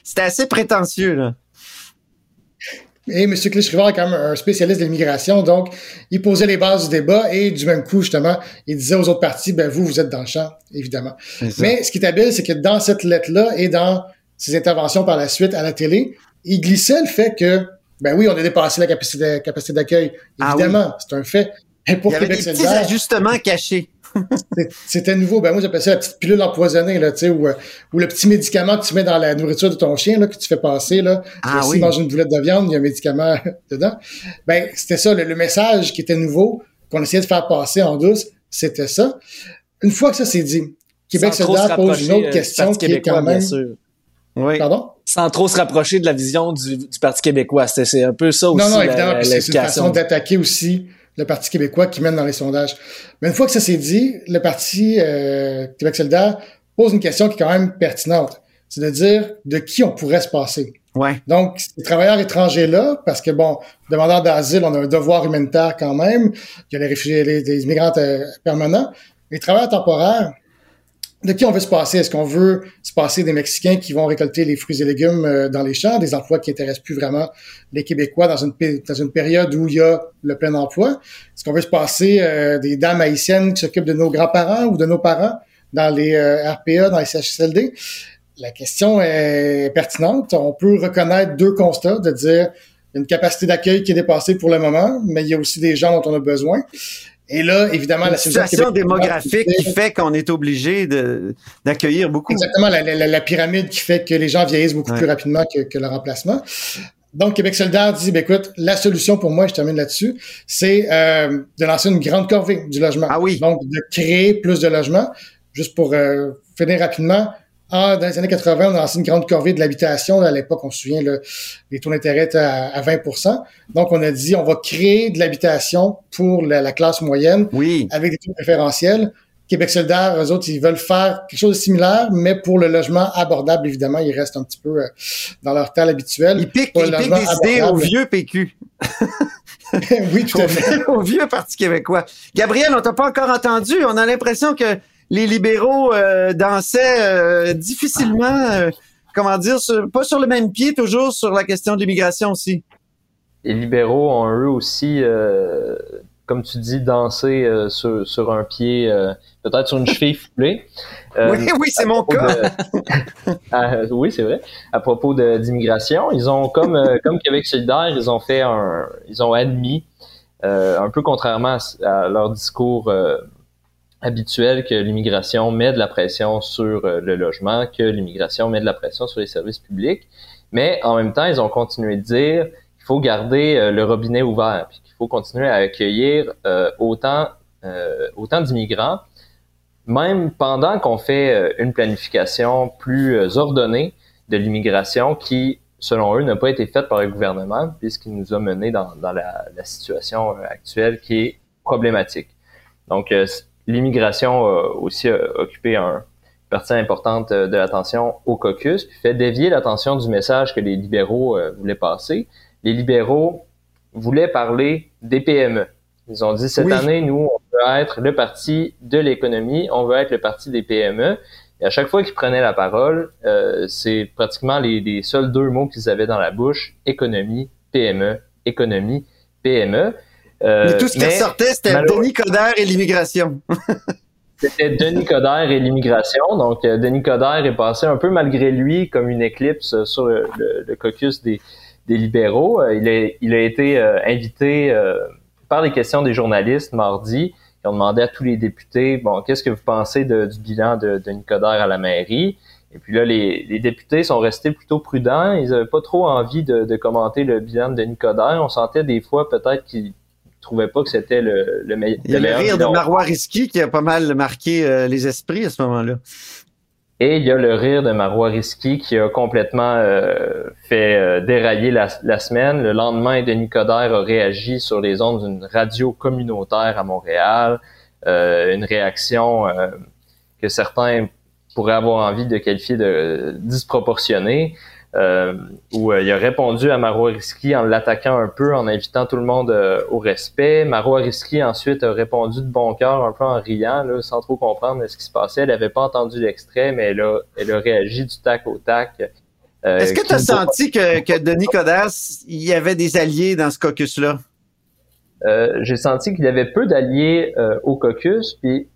C'était assez prétentieux, là. Et M. Clich-Rivard est quand même un spécialiste de l'immigration, donc il posait les bases du débat et du même coup, justement, il disait aux autres partis, ben vous, vous êtes dans le champ, évidemment. Mais ce qui est habile, c'est que dans cette lettre-là et dans ses interventions par la suite à la télé, il glissait le fait que, ben oui, on a dépassé la capacité, capacité d'accueil. Ah évidemment, c'est un fait. Et pour Il y avait des petits ajustements cachés. C'était nouveau. Ben moi, j'appelle ça la petite pilule empoisonnée, là, tu sais, ou, euh, ou, le petit médicament que tu mets dans la nourriture de ton chien, là, que tu fais passer, là. Ah, si oui. une boulette de viande, il y a un médicament [laughs] dedans. Ben, c'était ça, le, message qui était nouveau, qu'on essayait de faire passer en douce, c'était ça. Une fois que ça s'est dit, Québec solidaire pose une autre euh, question qui est quand même... Oui. Pardon? Sans trop se rapprocher de la vision du, du Parti québécois. C'est un peu ça aussi. Non, non, évidemment. C'est une façon d'attaquer aussi le Parti québécois qui mène dans les sondages. Mais une fois que ça s'est dit, le Parti euh, Québec solidaire pose une question qui est quand même pertinente. C'est de dire de qui on pourrait se passer. Ouais. Donc, les travailleurs étrangers-là, parce que, bon, demandeurs d'asile, on a un devoir humanitaire quand même. Il y a les réfugiés, les, immigrants euh, permanents. Les travailleurs temporaires, de qui on veut se passer? Est-ce qu'on veut se passer des Mexicains qui vont récolter les fruits et légumes euh, dans les champs, des emplois qui intéressent plus vraiment les Québécois dans une, période où il y a le plein emploi? Est-ce qu'on veut se passer euh, des dames haïtiennes qui s'occupent de nos grands-parents ou de nos parents dans les euh, RPA, dans les CHSLD? La question est pertinente. On peut reconnaître deux constats, de dire une capacité d'accueil qui est dépassée pour le moment, mais il y a aussi des gens dont on a besoin. Et là, évidemment, la situation démographique qui fait qu'on est obligé d'accueillir beaucoup. Exactement, la, pyramide qui fait que les gens vieillissent beaucoup plus rapidement que, que, le remplacement. Donc, Québec solidaire dit, ben, écoute, la solution pour moi, je termine là-dessus, c'est euh, de lancer une grande corvée du logement. Ah oui. Donc, de créer plus de logements. Juste pour euh, finir rapidement, ah, dans les années 80, on a lancé une grande corvée de l'habitation. À l'époque, on se souvient, les taux d'intérêt étaient à, 20 Donc, on a dit, on va créer de l'habitation pour la, classe moyenne oui. avec des taux préférentiels. Québec solidaire, eux autres, ils veulent faire quelque chose de similaire, mais pour le logement abordable, évidemment, ils restent un petit peu euh, dans leur tal habituel. Ils piquent, ils piquent des idées au vieux PQ. [laughs] oui, tout à fait. au vieux Parti québécois. Gabriel, on t'a pas encore entendu. On a l'impression que les libéraux euh, dansaient euh, difficilement, euh, comment dire, pas sur le même pied, toujours sur la question de l'immigration aussi. Les libéraux ont eux aussi, comme tu dis, dansé sur, sur, un pied, peut-être sur une cheville foulée. oui, oui, c'est mon cas. [laughs] Ah, oui, c'est vrai. À propos d'immigration, ils ont, comme, comme Québec solidaire, ils ont fait un, ils ont admis, un peu contrairement à, leur discours habituel que l'immigration met de la pression sur euh, le logement, que l'immigration met de la pression sur les services publics. Mais en même temps, ils ont continué de dire qu'il faut garder euh, le robinet ouvert, puis qu'il faut continuer à accueillir euh, autant, autant d'immigrants, même pendant qu'on fait une planification plus ordonnée de l'immigration qui, selon eux, n'a pas été faite par le gouvernement, puisqu'il nous a menés dans, dans la, la, situation actuelle qui est problématique. Donc, l'immigration a aussi euh, occupé un, une partie importante euh, de l'attention au caucus, puis fait dévier l'attention du message que les libéraux euh, voulaient passer. Les libéraux voulaient parler des PME. Ils ont dit cette année, nous, on veut être le parti de l'économie, on veut être le parti des PME. Et à chaque fois qu'ils prenaient la parole, c'est pratiquement les, les, seuls deux mots qu'ils avaient dans la bouche économie, PME, économie, PME. Euh, mais tout ce qui sortait, c'était Denis Coderre et l'immigration. [laughs] c'était Denis Coderre et l'immigration. Donc, euh, Denis Coderre est passé un peu malgré lui comme une éclipse sur le, caucus des, libéraux. Euh, il, a, il a été invité par les questions des journalistes mardi. Ils ont demandé à tous les députés, bon, qu'est-ce que vous pensez du bilan de, Denis Coderre à la mairie? Et puis là, les, députés sont restés plutôt prudents. Ils n'avaient pas trop envie de, de, commenter le bilan de Denis Coderre. On sentait des fois peut-être qu'ils pas que c'était le. Il y a le rire de Marois Risky qui a pas mal marqué euh, les esprits à ce moment-là. Et il y a le rire de Marois Risky qui a complètement euh, fait euh, dérailler la, semaine. Le lendemain, Denis Coderre a réagi sur les ondes d'une radio communautaire à Montréal. une réaction que certains pourrait avoir envie de qualifier de disproportionné. Euh, où il a répondu à Maro Risky en l'attaquant un peu, en invitant tout le monde au respect. Maro Risky ensuite a répondu de bon cœur, un peu en riant, là, sans trop comprendre ce qui se passait. Elle n'avait pas entendu l'extrait, mais elle a, elle a réagi du tac au tac. Est-ce que tu as senti que, que Denis Coderre, il y avait des alliés dans ce caucus-là? Euh, j'ai senti qu'il y avait peu d'alliés euh, au caucus, puis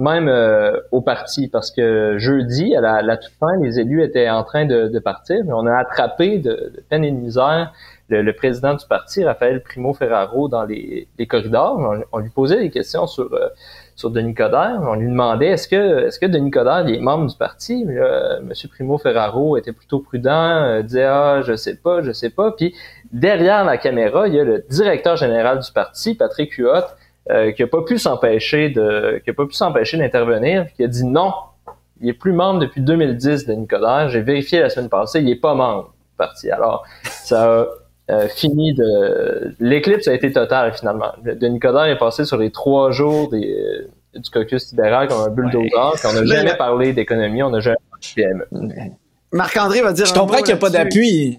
même euh, au parti, parce que jeudi, à la, toute fin, les élus étaient en train de, partir, mais on a attrapé de, peine et de misère le, président du parti, Raphaël Primo Ferraro, dans les, corridors. On, lui posait des questions sur sur Denis Coderre. On lui demandait est-ce que est-ce que Denis Coderre est membre du parti? M. Primo Ferraro était plutôt prudent, disait ah je sais pas, je sais pas. Puis derrière la caméra, il y a le directeur général du parti, Patrick Huot, euh, qui a pas pu s'empêcher de, qui a pas pu s'empêcher d'intervenir, qui a dit non, il est plus membre depuis 2010 de Nicolas. J'ai vérifié la semaine passée, il est pas membre du parti. Alors, ça a euh, fini de, l'éclipse a été totale finalement. Denis Coderre est passé sur les trois jours des, du caucus libéral comme un bulldozer. On n'a jamais parlé d'économie, on n'a jamais parlé de PME. Marc-André va dire. Je comprends qu'il n'y a pas d'appui.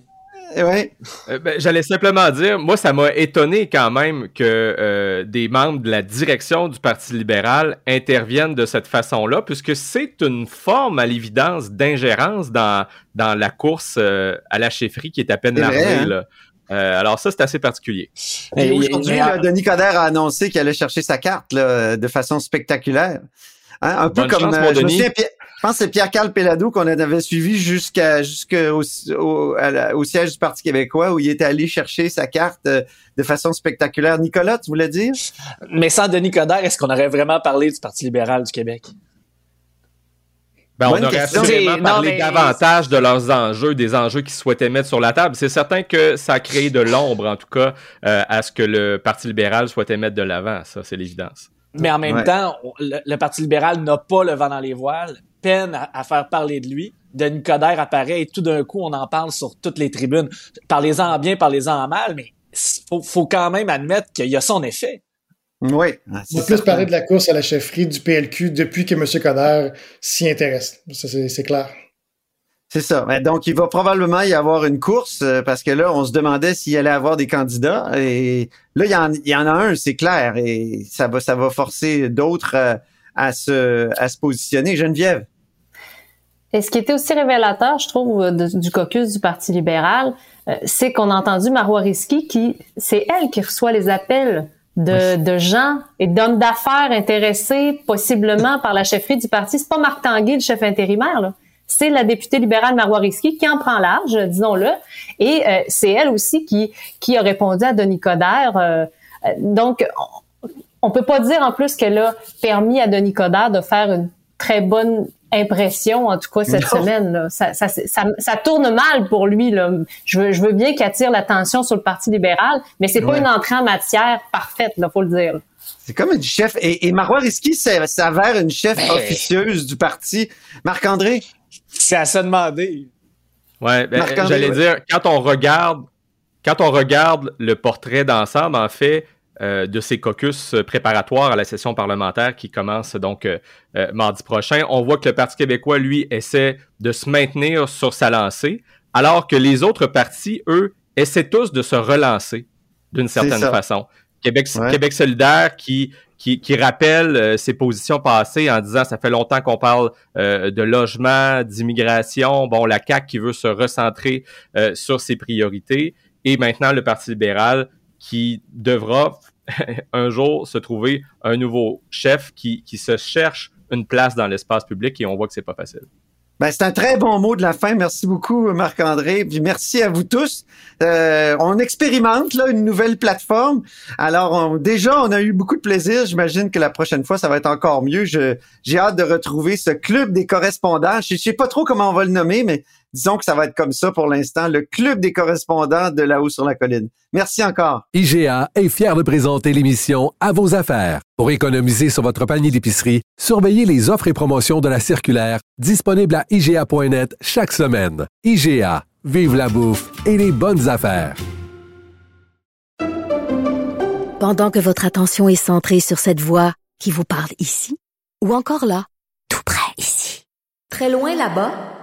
Ouais. Euh, ben, J'allais simplement dire, moi, ça m'a étonné quand même que euh, des membres de la direction du Parti libéral interviennent de cette façon-là, puisque c'est une forme, à l'évidence, d'ingérence dans, dans la course euh, à la chefferie qui est à peine larvée. Hein? alors ça, c'est assez particulier. Et aujourd'hui, Denis Coderre a annoncé qu'il allait chercher sa carte de façon spectaculaire. Hein, un peu comme je pense que c'est Pierre-Carl Pelado qu'on avait suivi jusqu'à jusqu'au au, au, siège du Parti québécois où il était allé chercher sa carte euh, de façon spectaculaire. Nicolas, tu voulais dire? Mais sans Denis Coderre, est-ce qu'on aurait vraiment parlé du Parti libéral du Québec? Ben, on aurait assurément parlé davantage de leurs enjeux, des enjeux qu'ils souhaitaient mettre sur la table. C'est certain que ça a créé de l'ombre, en tout cas, euh, à ce que le Parti libéral souhaitait mettre de l'avant. Ça, c'est l'évidence. Mais en même temps, le, Parti libéral n'a pas le vent dans les voiles peine à, faire parler de lui. Denis Coderre apparaît et tout d'un coup, on en parle sur toutes les tribunes. Parlez-en en bien, parlez-en en mal, mais faut, faut quand même admettre qu'il y a son effet. Oui. Ah, on a plus parler de la course à la chefferie du PLQ depuis que M. Coderre s'y intéresse. Ça, c'est clair. C'est ça. Donc, il va probablement y avoir une course euh, parce que là, on se demandait s'il allait avoir des candidats. Et là, il y en, il y en a un, c'est clair. Et ça va, ça va forcer d'autres euh, à, se, à se positionner. Geneviève? Et ce qui était aussi révélateur, je trouve, du caucus du Parti libéral, euh, c'est qu'on a entendu Marois Risky qui, c'est elle qui reçoit les appels de, de gens et d'hommes d'affaires intéressés possiblement par la chefferie du parti. C'est pas Marc Tanguay, le chef intérimaire, là. C'est la députée libérale Marois Risky qui en prend large, disons-le. Et euh, c'est elle aussi qui, qui a répondu à Denis Coderre. Euh, donc, on peut pas dire en plus qu'elle a permis à Denis Coderre de faire une très bonne impression, en tout cas cette semaine. Là. Ça, ça, ça, ça, tourne mal pour lui. Là. Je, veux, je veux bien qu'il attire l'attention sur le Parti libéral, mais c'est pas une entrée en matière parfaite, il faut le dire. C'est comme une chef. Et, et Marois Risky s'avère une chef ben. officieuse du parti. Marc-André? C'est à se demander. Ouais, ben, j'allais dire, quand on regarde, quand on regarde le portrait d'ensemble, en fait, euh, de ces caucus préparatoires à la session parlementaire qui commence donc euh, euh, mardi prochain. On voit que le Parti québécois, lui, essaie de se maintenir sur sa lancée, alors que les autres partis, eux, essaient tous de se relancer d'une certaine façon. Québec, Québec solidaire qui, qui, qui rappelle ses positions passées en disant ça fait longtemps qu'on parle de logement, d'immigration, bon, la CAQ qui veut se recentrer sur ses priorités, et maintenant le Parti libéral qui devra [laughs] un jour se trouver un nouveau chef qui, qui se cherche une place dans l'espace public et on voit que c'est pas facile. Ben, c'est un très bon mot de la fin. Merci beaucoup, Marc-André. Puis merci à vous tous. Euh, on expérimente là une nouvelle plateforme. Alors déjà, on a eu beaucoup de plaisir. J'imagine que la prochaine fois, ça va être encore mieux. j'ai hâte de retrouver ce club des correspondants. Je, sais pas trop comment on va le nommer, mais disons que ça va être comme ça pour l'instant. Le club des correspondants de là-haut sur la colline. Merci encore. IGA est fier de présenter l'émission À vos affaires. Pour économiser sur votre panier d'épicerie, surveillez les offres et promotions de la circulaire disponible à IGA.net chaque semaine. IGA, vive la bouffe et les bonnes affaires. Pendant que votre attention est centrée sur cette voix qui vous parle ici, ou encore là, tout près ici, Très loin là-bas?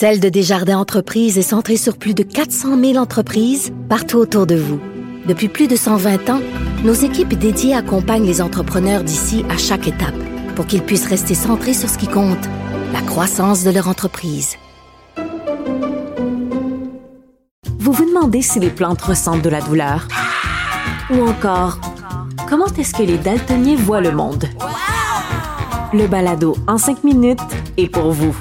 Celle de Desjardins Entreprises est centrée sur plus de 400 000 entreprises partout autour de vous. Depuis plus de 120 ans, nos équipes dédiées accompagnent les entrepreneurs d'ici à chaque étape pour qu'ils puissent rester centrés sur ce qui compte, la croissance de leur entreprise. Vous vous demandez si les plantes ressentent de la douleur? Ou encore, comment est-ce que les daltoniens voient le monde? Le balado en 5 minutes est pour vous.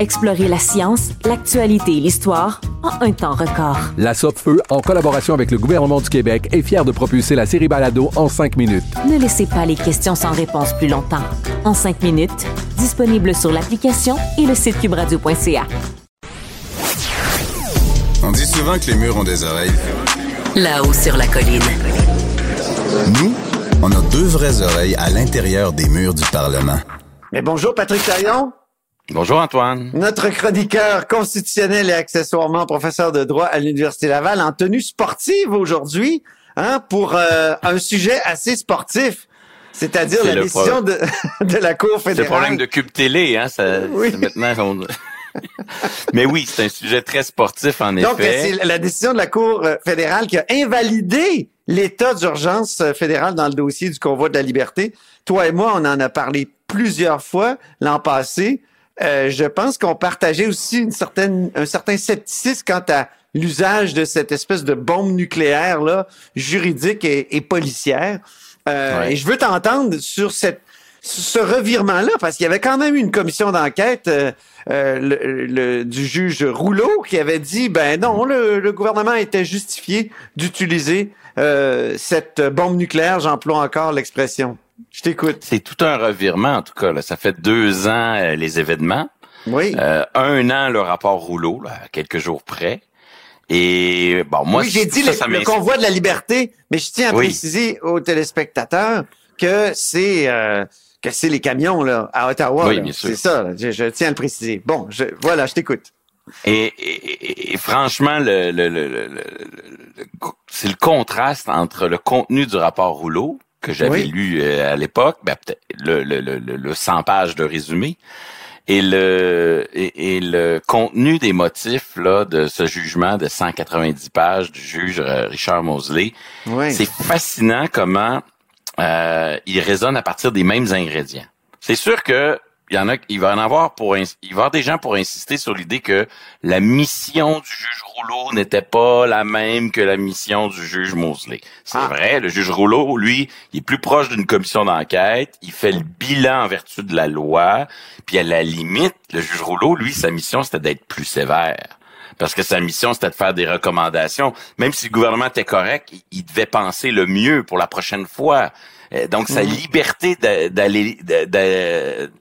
Explorez la science, l'actualité et l'histoire en un temps record. La Feu, en collaboration avec le gouvernement du Québec, est fière de propulser la série Balado en cinq minutes. Ne laissez pas les questions sans réponse plus longtemps. En cinq minutes, disponible sur l'application et le site cubradio.ca. On dit souvent que les murs ont des oreilles. Là-haut sur la colline. Nous, on a deux vraies oreilles à l'intérieur des murs du Parlement. Mais bonjour Patrick Taillon. Bonjour Antoine. Notre chroniqueur constitutionnel et accessoirement professeur de droit à l'Université Laval en tenue sportive aujourd'hui, hein, pour euh, un sujet assez sportif. C'est-à-dire la décision de, [laughs] de, la Cour fédérale. C'est le problème de Cube Télé, hein, ça, oui. maintenant, [laughs] Mais oui, c'est un sujet très sportif, en Donc, effet. Donc, c'est la décision de la Cour fédérale qui a invalidé l'état d'urgence euh, fédéral dans le dossier du convoi de la liberté. Toi et moi, on en a parlé plusieurs fois l'an passé. Euh, je pense qu'on partageait aussi une certaine, un certain scepticisme quant à l'usage de cette espèce de bombe nucléaire là, juridique et, et policière. Euh, Et je veux t'entendre sur cette ce revirement-là, parce qu'il y avait quand même une commission d'enquête euh, euh le, le, du juge Rouleau qui avait dit, ben non, le, le gouvernement était justifié d'utiliser euh, cette bombe nucléaire, j'emploie encore l'expression. Je t'écoute. C'est tout un revirement, en tout cas. Là. Ça fait deux ans euh, les événements. Oui. Euh, un an le rapport Rouleau, là, quelques jours près. Et bon, moi, oui, j'ai dit ça, le, le, convoi de la liberté, mais je tiens à oui. préciser aux téléspectateurs que c'est euh, que c'est les camions là à Ottawa. Oui, bien sûr. C'est ça. Je, je, tiens à le préciser. Bon, je, voilà, je t'écoute. Et, et, et, franchement, le, le, le, c'est le contraste entre le contenu du rapport Rouleau que j'avais oui. lu euh, à l'époque, ben, le, le, le, le 100 pages de résumé, et le et, et, le contenu des motifs là de ce jugement de 190 pages du juge euh, Richard Mosley, oui. c'est fascinant comment euh, il résonne à partir des mêmes ingrédients. C'est sûr que il y en a, il va en avoir pour, il va y avoir des gens pour insister sur l'idée que la mission du juge Rouleau n'était pas la même que la mission du juge Mosley. C'est ah. vrai, le juge Rouleau, lui, il est plus proche d'une commission d'enquête, il fait le bilan en vertu de la loi, puis à la limite, le juge Rouleau, lui, sa mission, c'était d'être plus sévère. Parce que sa mission, c'était de faire des recommandations. Même si le gouvernement était correct, il devait penser le mieux pour la prochaine fois. Donc, sa liberté d'aller,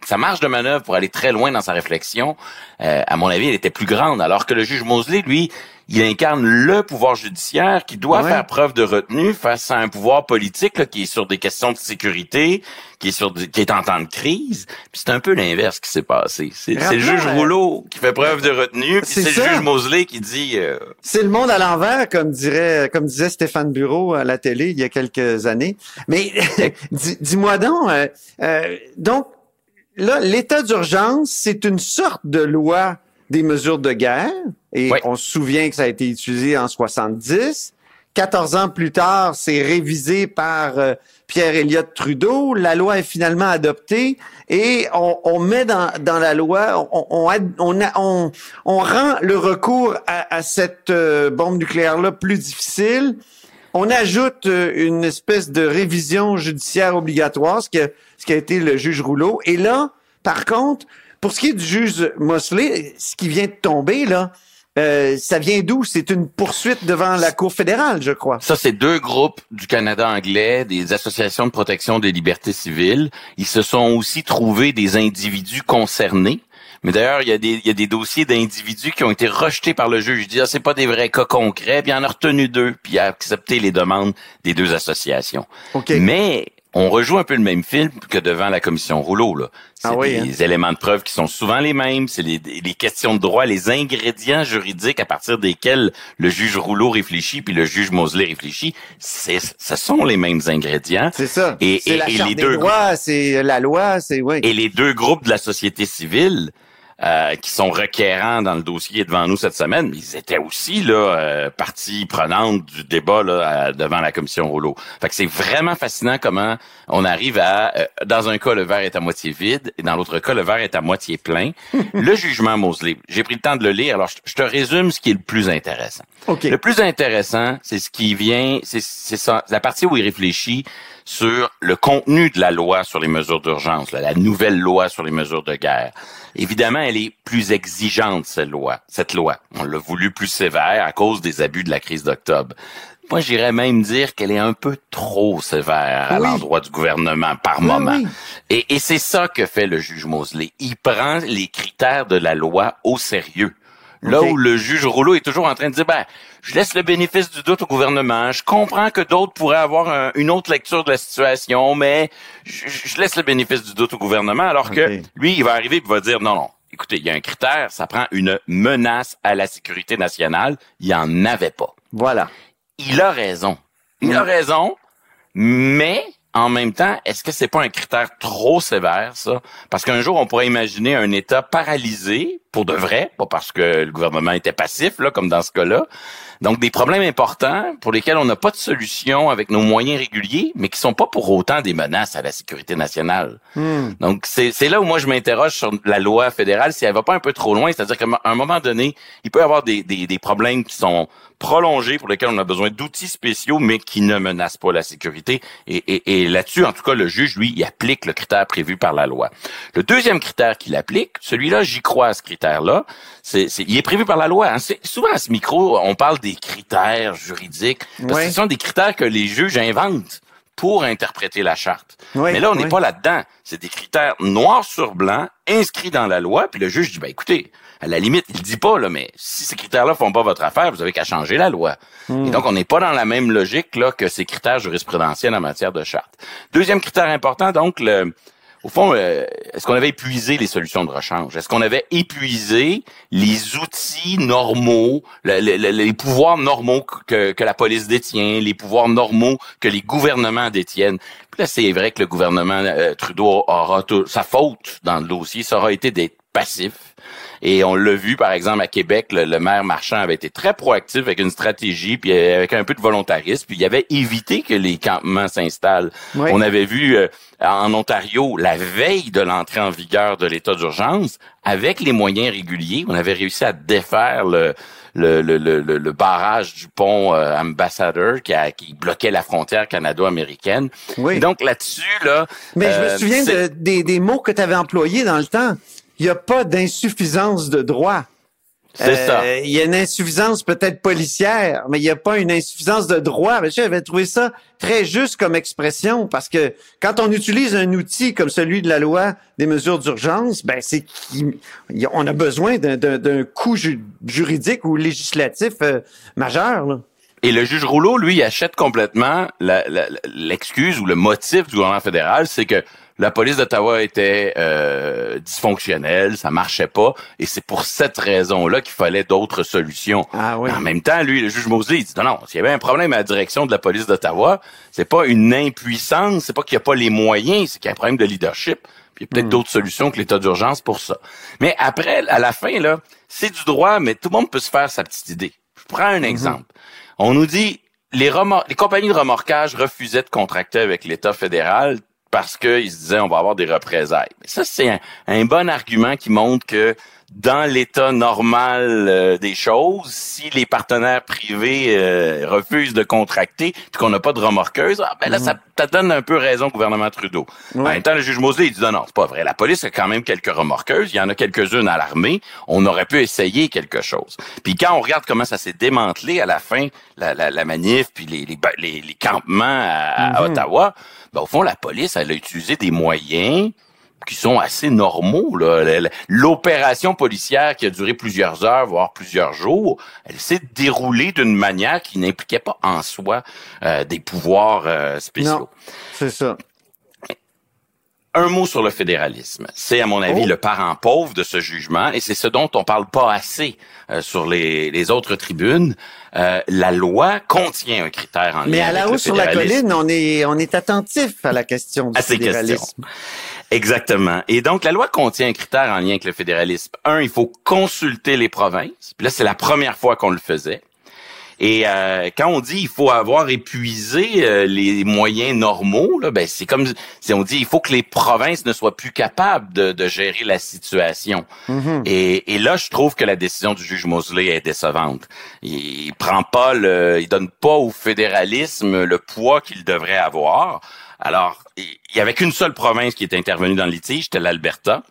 sa marge de manœuvre pour aller très loin dans sa réflexion, euh, à mon avis, elle était plus grande. Alors que le juge Mosley, lui, il incarne le pouvoir judiciaire qui doit ouais. faire preuve de retenue face à un pouvoir politique là, qui est sur des questions de sécurité, qui est sur qui est en temps de crise. Puis c'est un peu l'inverse qui s'est passé. C'est le juge Rouleau qui fait preuve de retenue, puis c'est le juge Mosley qui dit. Euh... C'est le monde à l'envers, comme dirait, comme disait Stéphane Bureau à la télé il y a quelques années. Mais [laughs] dis-moi donc, euh, euh, donc là, l'état d'urgence, c'est une sorte de loi des mesures de guerre. Et oui. on se souvient que ça a été utilisé en 70. 14 ans plus tard, c'est révisé par euh, Pierre Elliott Trudeau. La loi est finalement adoptée et on, on met dans, dans, la loi, on, on, on, on, on rend le recours à, à cette euh, bombe nucléaire-là plus difficile. On ajoute euh, une espèce de révision judiciaire obligatoire, ce qui a, ce qui a été le juge Rouleau. Et là, par contre, pour ce qui est du juge Mosley, ce qui vient de tomber, là, euh, ça vient d'où? C'est une poursuite devant la Cour fédérale, je crois. Ça, c'est deux groupes du Canada anglais, des associations de protection des libertés civiles. Ils se sont aussi trouvés des individus concernés. Mais d'ailleurs, il y a des, il y a des dossiers d'individus qui ont été rejetés par le juge. Il dit, ah, c'est pas des vrais cas concrets. Puis il en a retenu deux, puis il a accepté les demandes des deux associations. Okay. Mais on rejoue un peu le même film que devant la commission Rouleau. Là. C'est ah des hein? éléments de preuve qui sont souvent les mêmes. C'est les, les, questions de droit, les ingrédients juridiques à partir desquels le juge Rouleau réfléchit puis le juge Mosley réfléchit. C'est, ce sont les mêmes ingrédients. C'est ça. Et, et, la et les deux c'est la loi, c'est ouais. Et les deux groupes de la société civile euh, qui sont requérants dans le dossier devant nous cette semaine, mais ils étaient aussi là euh, partie prenante du débat là, devant la commission Rouleau. Fait que c'est vraiment fascinant comment on arrive à, euh, dans un cas le verre est à moitié vide et dans l'autre cas le verre est à moitié plein. [laughs] le jugement Mosley, j'ai pris le temps de le lire. Alors je, te résume ce qui est le plus intéressant. Le plus intéressant, c'est ce qui vient, c'est ça, la partie où il réfléchit sur le contenu de la loi sur les mesures d'urgence, la nouvelle loi sur les mesures de guerre. Évidemment, elle est plus exigeante, cette loi. Cette loi. On l'a voulu plus sévère à cause des abus de la crise d'octobre. Moi, j'irais même dire qu'elle est un peu trop sévère à l'endroit du gouvernement par moment. Et, et c'est ça que fait le juge Mosley. Il prend les critères de la loi au sérieux. Là où le juge Rouleau est toujours en train de dire, ben, je laisse le bénéfice du doute au gouvernement. Je comprends que d'autres pourraient avoir une autre lecture de la situation, mais je, laisse le bénéfice du doute au gouvernement, alors que lui, il va arriver et va dire, non, non, écoutez, il y a un critère, ça prend une menace à la sécurité nationale. Il n'y en avait pas. Voilà. Il a raison. Il a raison, mais en même temps, est-ce que c'est pas un critère trop sévère, ça? Parce qu'un jour, on pourrait imaginer un État paralysé, pour de vrai, pas parce que le gouvernement était passif, là, comme dans ce cas-là, donc, des problèmes importants pour lesquels on n'a pas de solution avec nos moyens réguliers, mais qui sont pas pour autant des menaces à la sécurité nationale. Hmm. Donc, c'est là où moi je m'interroge sur la loi fédérale, si elle va pas un peu trop loin. C'est-à-dire qu'à un moment donné, il peut y avoir des, des, des problèmes qui sont prolongés pour lesquels on a besoin d'outils spéciaux, mais qui ne menacent pas la sécurité. Et, et, et là-dessus, en tout cas, le juge, lui, il applique le critère prévu par la loi. Le deuxième critère qu'il applique, celui-là, j'y crois à ce critère-là, c'est, il est prévu par la loi. Hein. Souvent à ce micro, on parle des critères juridiques. Parce que ce sont des critères que les juges inventent pour interpréter la charte. Mais là, on n'est pas là-dedans. C'est des critères noir sur blanc, inscrits dans la loi, puis le juge dit, ben écoutez, à la limite, il dit pas, là, mais si ces critères-là font pas votre affaire, vous avez qu'à changer la loi. Hmm. Et donc, on n'est pas dans la même logique là que ces critères jurisprudentiels en matière de charte. Deuxième critère important, donc, le, au fond, euh, est-ce qu'on avait épuisé les solutions de rechange? Est-ce qu'on avait épuisé les outils normaux, les pouvoirs normaux que, la police détient, les pouvoirs normaux que les gouvernements détiennent? Puis là, c'est vrai que le gouvernement euh, Trudeau aura tout, sa faute dans le dossier, ça aura été d'être passif. Et on l'a vu, par exemple, à Québec, le, maire Marchand avait été très proactif avec une stratégie, puis avec un peu de volontarisme, puis il avait évité que les campements s'installent. On avait vu euh, en Ontario, la veille de l'entrée en vigueur de l'état d'urgence, avec les moyens réguliers, on avait réussi à défaire le, le, le, le, barrage du pont euh, Ambassador qui, a, qui bloquait la frontière canado-américaine. Oui. donc là-dessus, là... Mais je me euh, souviens des, des mots que tu avais employés dans le temps il n'y a pas d'insuffisance de droit. C'est ça. Euh, il y a une insuffisance peut-être policière, mais il n'y a pas une insuffisance de droit. J'avais trouvé ça très juste comme expression parce que quand on utilise un outil comme celui de la loi des mesures d'urgence, ben c'est qu'on a besoin d'un coût juridique ou législatif euh, majeur. Et le juge Rouleau, lui, achète complètement l'excuse ou le motif du gouvernement fédéral, c'est que la police d'Ottawa était euh, dysfonctionnelle, ça marchait pas, et c'est pour cette raison-là qu'il fallait d'autres solutions. Ah En même temps, lui, le juge Mosley, il dit non, non, s'il y avait un problème à la direction de la police d'Ottawa, c'est pas une impuissance, c'est pas qu'il n'y a pas les moyens, c'est qu'il y a un problème de leadership. Puis il y a peut-être hmm. d'autres solutions que l'état d'urgence pour ça. Mais après, à la fin, là, c'est du droit, mais tout le monde peut se faire sa petite idée. Je prends un hmm. exemple. On nous dit les, les compagnies de remorquage refusaient de contracter avec l'État fédéral parce qu'ils se disaient on va avoir des représailles. Mais ça, c'est un, bon argument qui montre que dans l'état normal euh, des choses, si les partenaires privés euh, refusent de contracter puis qu'on n'a pas de remorqueuse, ah, ben là, ça, mhm. donne un peu raison au gouvernement Trudeau. En même temps, le juge Mosley, il dit non, non, c'est pas vrai. La police a quand même quelques remorqueuses. Il y en a quelques-unes à l'armée. On aurait pu essayer quelque chose. Puis quand on regarde comment ça s'est démantelé à la fin, la, la, manif, puis les, les, les, campements à, mhm. Ottawa, au fond, la police, elle a utilisé des moyens qui sont assez normaux. L'opération policière qui a duré plusieurs heures, voire plusieurs jours, elle s'est déroulée d'une manière qui n'impliquait pas en soi euh, des pouvoirs euh, spéciaux. c'est ça. Un mot sur le fédéralisme. C'est, à mon avis, Oh. le parent pauvre de ce jugement, et c'est ce dont on parle pas assez euh, sur les, les autres tribunes. Euh, la loi contient un critère en Mais lien à la avec le haut sur la fédéralisme. colline, on est, on est attentif à la question du à ces questions. fédéralisme. Exactement. Et donc, la loi contient un critère en lien avec le fédéralisme. Un, il faut consulter les provinces. Puis là, c'est la première fois qu'on le faisait. Et euh, quand on dit il faut avoir épuisé euh, les moyens normaux, là, ben c'est comme si on dit il faut que les provinces ne soient plus capables de, de gérer la situation. Mhm. Et, et là, je trouve que la décision du juge Mosley est décevante. Il, il prend pas le, il donne pas au fédéralisme le poids qu'il devrait avoir. Alors, il y avait qu'une seule province qui est intervenue dans le litige, c'était l'Alberta.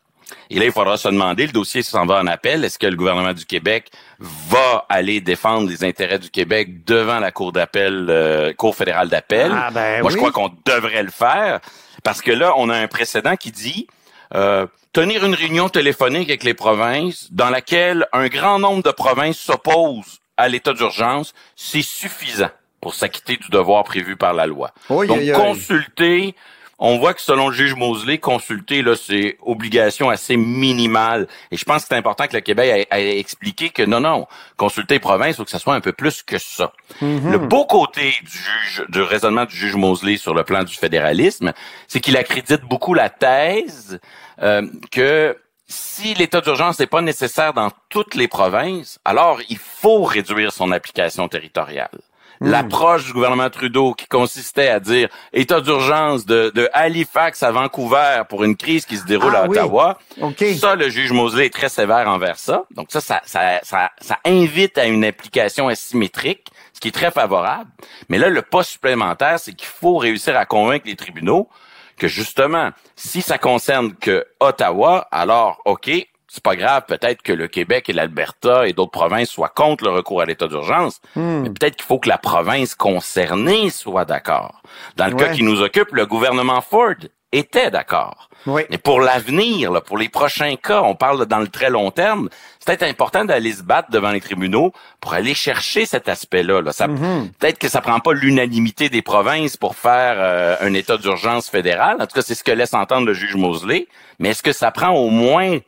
Et là, il faudra se demander, le dossier s'en va en appel, est-ce que le gouvernement du Québec va aller défendre les intérêts du Québec devant la Cour d'appel, euh, Cour fédérale d'appel? Ah, ben Moi, je crois qu'on devrait le faire, parce que là, on a un précédent qui dit euh, tenir une réunion téléphonique avec les provinces dans laquelle un grand nombre de provinces s'opposent à l'état d'urgence, c'est suffisant pour s'acquitter du devoir prévu par la loi. Oui, Donc, oui. consulter, on voit que selon le juge Mosley, consulter, là, c'est obligation assez minimale. Et je pense que c'est important que le Québec ait, expliqué que non, non, consulter les provinces, faut que ça soit un peu plus que ça. Mhm. Le beau côté du juge, du raisonnement du juge Mosley sur le plan du fédéralisme, c'est qu'il accrédite beaucoup la thèse euh, que si l'état d'urgence n'est pas nécessaire dans toutes les provinces, alors il faut réduire son application territoriale. Hmm. L'approche du gouvernement Trudeau qui consistait à dire état d'urgence de, de Halifax à Vancouver pour une crise qui se déroule Ah à oui. Ottawa, OK. ça, le juge Mosley est très sévère envers ça. Donc ça, ça, ça, ça, ça invite à une application asymétrique, ce qui est très favorable. Mais là, le pas supplémentaire, c'est qu'il faut réussir à convaincre les tribunaux que justement, si ça concerne que Ottawa, alors OK, c'est pas grave, peut-être que le Québec et l'Alberta et d'autres provinces soient contre le recours à l'état d'urgence, Hmm. mais peut-être qu'il faut que la province concernée soit d'accord. Dans le cas qui nous occupe, le gouvernement Ford était d'accord. Oui. Mais pour l'avenir, pour les prochains cas, on parle dans le très long terme, c'est peut-être important d'aller se battre devant les tribunaux pour aller chercher cet aspect-là. Là. Ça, Mhm. Peut-être que ça prend pas l'unanimité des provinces pour faire euh, un état d'urgence fédéral. En tout cas, c'est ce que laisse entendre le juge Mosley. Mais est-ce que ça prend au moins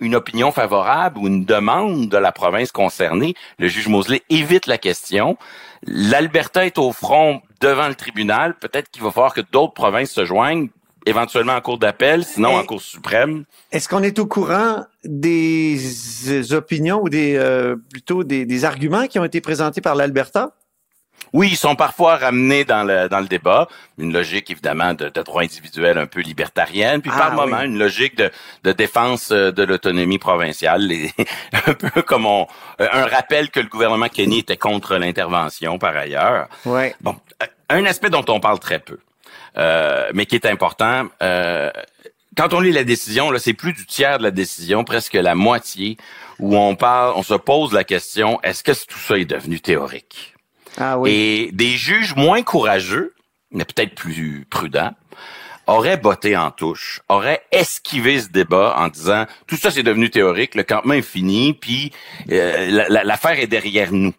une opinion favorable ou une demande de la province concernée? Le juge Mosley évite la question. L'Alberta est au front devant le tribunal. Peut-être qu'il va falloir que d'autres provinces se joignent, éventuellement en cour d'appel, sinon en Et- cour suprême. Est-ce qu'on est au courant des euh, opinions ou des euh, plutôt des, des arguments qui ont été présentés par l'Alberta? Oui, ils sont parfois ramenés dans le dans le débat, une logique évidemment de, de droit individuel un peu libertarienne, puis Ah, par moment oui. une logique de, de défense euh, de l'autonomie provinciale, Les- [laughs] un peu comme on, euh, un rappel que le gouvernement Kenny était contre l'intervention par ailleurs. Ouais. Bon, euh, un aspect dont on parle très peu, euh, mais qui est important. euh, quand on lit la décision, là, c'est plus du tiers de la décision, presque la moitié, où on parle, on se pose la question est-ce que tout ça est devenu théorique? Ah et des juges moins courageux, mais peut-être plus prudents, auraient botté en touche, auraient esquivé ce débat en disant tout ça c'est devenu théorique, le campement est fini, puis euh, la- la- l'affaire est derrière nous.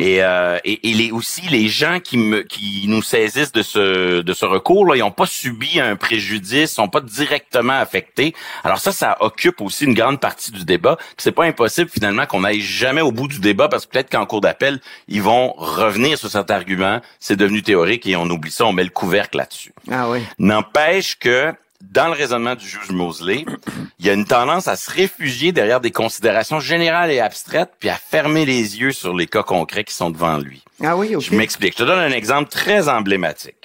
Et, euh, et, et les, aussi les gens qui me qui nous saisissent de ce de ce recours là, ils n'ont pas subi un préjudice, sont pas directement affectés. Alors ça, ça occupe aussi une grande partie du débat. C'est pas impossible finalement qu'on aille jamais au bout du débat parce que peut-être qu'en cours d'appel ils vont revenir sur cet argument. C'est devenu théorique et on oublie ça, on met le couvercle là-dessus. Ah oui. N'empêche que dans le raisonnement du juge Mosley, il y a une tendance à se réfugier derrière des considérations générales et abstraites, puis à fermer les yeux sur les cas concrets qui sont devant lui. Ah oui, OK. Je m'explique. Je te donne un exemple très emblématique.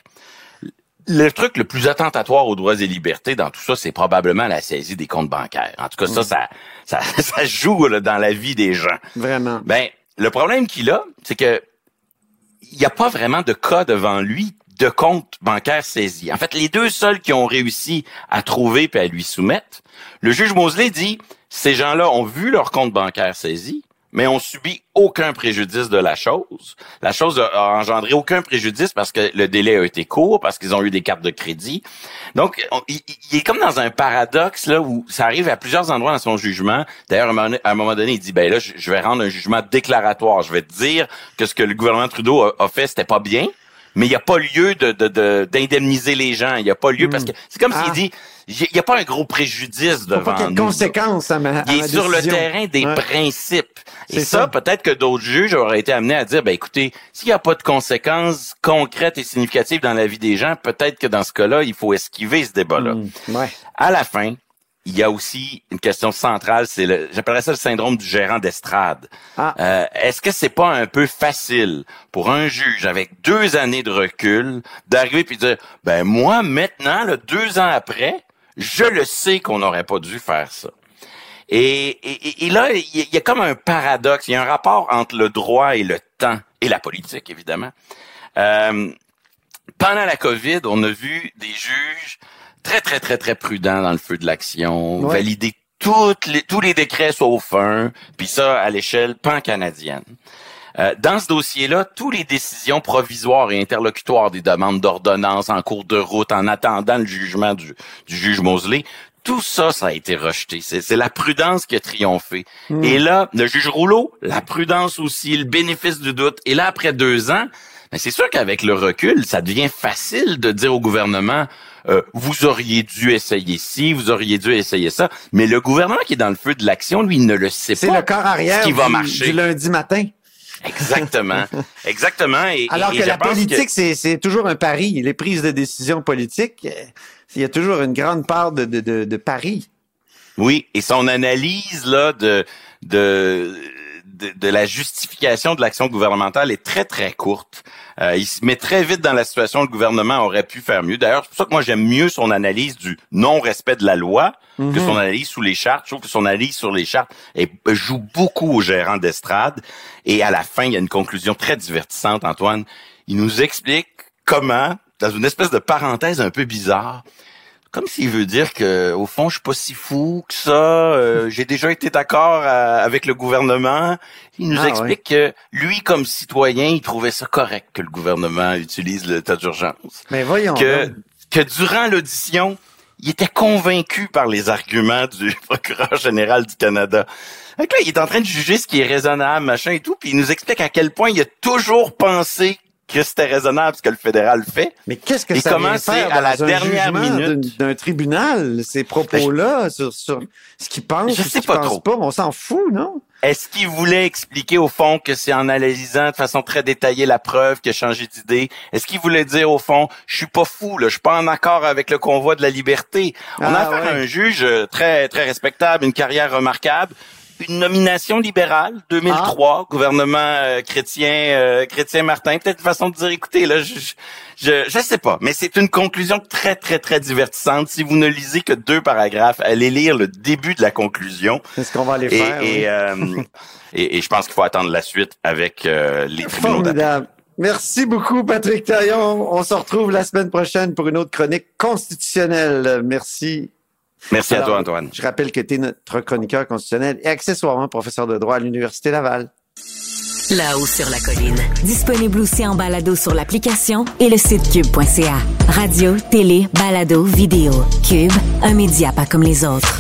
Le truc le plus attentatoire aux droits et libertés dans tout ça, c'est probablement la saisie des comptes bancaires. En tout cas, ça, ça, ça, [laughs] ça joue là, dans la vie des gens. Vraiment. Ben, le problème qu'il a, c'est que il n'y a pas vraiment de cas devant lui de compte bancaire saisi. En fait, les deux seuls qui ont réussi à trouver puis à lui soumettre, le juge Mosley dit ces gens-là ont vu leur compte bancaire saisi, mais ont subi aucun préjudice de la chose. La chose a, engendré aucun préjudice parce que le délai a été court, parce qu'ils ont eu des cartes de crédit. Donc, on- il, est comme dans un paradoxe là où ça arrive à plusieurs endroits dans son jugement. D'ailleurs, à un moment donné- il dit ben là, je, je vais rendre un jugement déclaratoire. Je vais te dire que ce que le gouvernement Trudeau a, a fait, c'était pas bien. Mais il n'y a pas lieu de d'indemniser les gens. Il n'y a pas lieu parce hmm. que c'est comme s'il ah. dit il n'y a pas un gros préjudice devant pas nous. conséquences à ma, Il est sur le terrain des principes. Et ça, peut-être que d'autres juges auraient été amenés à dire, ben écoutez, s'il n'y a pas de conséquences concrètes et significatives dans la vie des gens, peut-être que dans ce cas-là, il faut esquiver ce débat-là. Hmm. ouais. À la fin, il y a aussi une question centrale, c'est le, j'appellerais ça le syndrome du gérant d'estrade. Ah. Euh, est-ce que c'est pas un peu facile pour un juge avec deux années de recul d'arriver puis dire, ben moi maintenant, le deux ans après, je le sais qu'on n'aurait pas dû faire ça. Et, et, là, il y, a comme un paradoxe, il y a un rapport entre le droit et le temps, et la politique, évidemment. Euh, pendant la COVID, on a vu des juges très, très, très, très prudents dans le feu de l'action, valider toutes les, tous les décrets sauf un, puis ça à l'échelle pan-canadienne. Euh, dans ce dossier-là, toutes les décisions provisoires et interlocutoires des demandes d'ordonnance en cours de route, en attendant le jugement du, du juge Mosley, tout ça, ça a été rejeté. C'est la prudence qui a triomphé. Hmm. Et là, le juge Rouleau, la prudence aussi, le bénéfice du doute. Et là, après deux ans, ben, c'est sûr qu'avec le recul, ça devient facile de dire au gouvernement, euh, vous auriez dû essayer ci, vous auriez dû essayer ça. Mais le gouvernement qui est dans le feu de l'action, lui, il ne le sait pas. C'est le corps arrière qui va marcher. du lundi matin. Exactement. [laughs] Exactement. Et, Alors que la politique, c'est toujours un pari. Les prises de décision politiques, euh, il y a toujours une grande part de, de, de, de pari. Oui, et son analyse là de, de de, la justification de l'action gouvernementale est très, très courte. Euh, il se met très vite dans la situation le gouvernement aurait pu faire mieux. D'ailleurs, c'est pour ça que moi, j'aime mieux son analyse du non-respect de la loi que mhm. son analyse sous les chartes. Je trouve que son analyse sur les chartes joue beaucoup au gérant d'estrade. Et à la fin, il y a une conclusion très divertissante, Antoine. Il nous explique comment, dans une espèce de parenthèse un peu bizarre, comme s'il veut dire que au fond je suis pas si fou que ça. Euh, [laughs] j'ai déjà été d'accord euh, avec le gouvernement. Il nous ah, explique que lui, comme citoyen, il trouvait ça correct que le gouvernement utilise l'état d'urgence. Mais voyons. Que que durant l'audition, il était convaincu par les arguments du [laughs] procureur général du Canada. Donc là, il est en train de juger ce qui est raisonnable, machin et tout, puis il nous explique à quel point il a toujours pensé que c'était raisonnable ce que le fédéral fait. Mais qu'est-ce que ça vient faire à la dernière minute? d'un tribunal ces propos-là sur, sur ce qu'il pense, je sais pas trop. Pas, on s'en fout, non? Est-ce qu'il voulait expliquer au fond que c'est en analysant de façon très détaillée la preuve qu'il a changé d'idée? Est-ce qu'il voulait dire au fond, je suis pas fou, là, je suis pas en accord avec le convoi de la liberté On a ah, affaire à un juge euh, très très respectable, une carrière remarquable une nomination libérale 2003 ah. gouvernement euh, chrétien euh, chrétien Martin. Peut-être une façon de dire écoutez là je, je je sais pas mais c'est une conclusion très très très divertissante. Si vous ne lisez que deux paragraphes allez lire le début de la conclusion. C'est ce qu'on va aller faire et, euh, [laughs] et, et, je pense qu'il faut attendre la suite avec les tribunaux d'appel. Merci beaucoup, Patrick Taillon. On se retrouve la semaine prochaine pour une autre chronique constitutionnelle. Merci Merci à toi, Antoine. Je rappelle que tu es notre chroniqueur constitutionnel et accessoirement professeur de droit à l'Université Laval. Là-haut sur la colline. Disponible aussi en balado sur l'application et le site cube.ca. Radio, télé, balado, vidéo. Cube, un média pas comme les autres.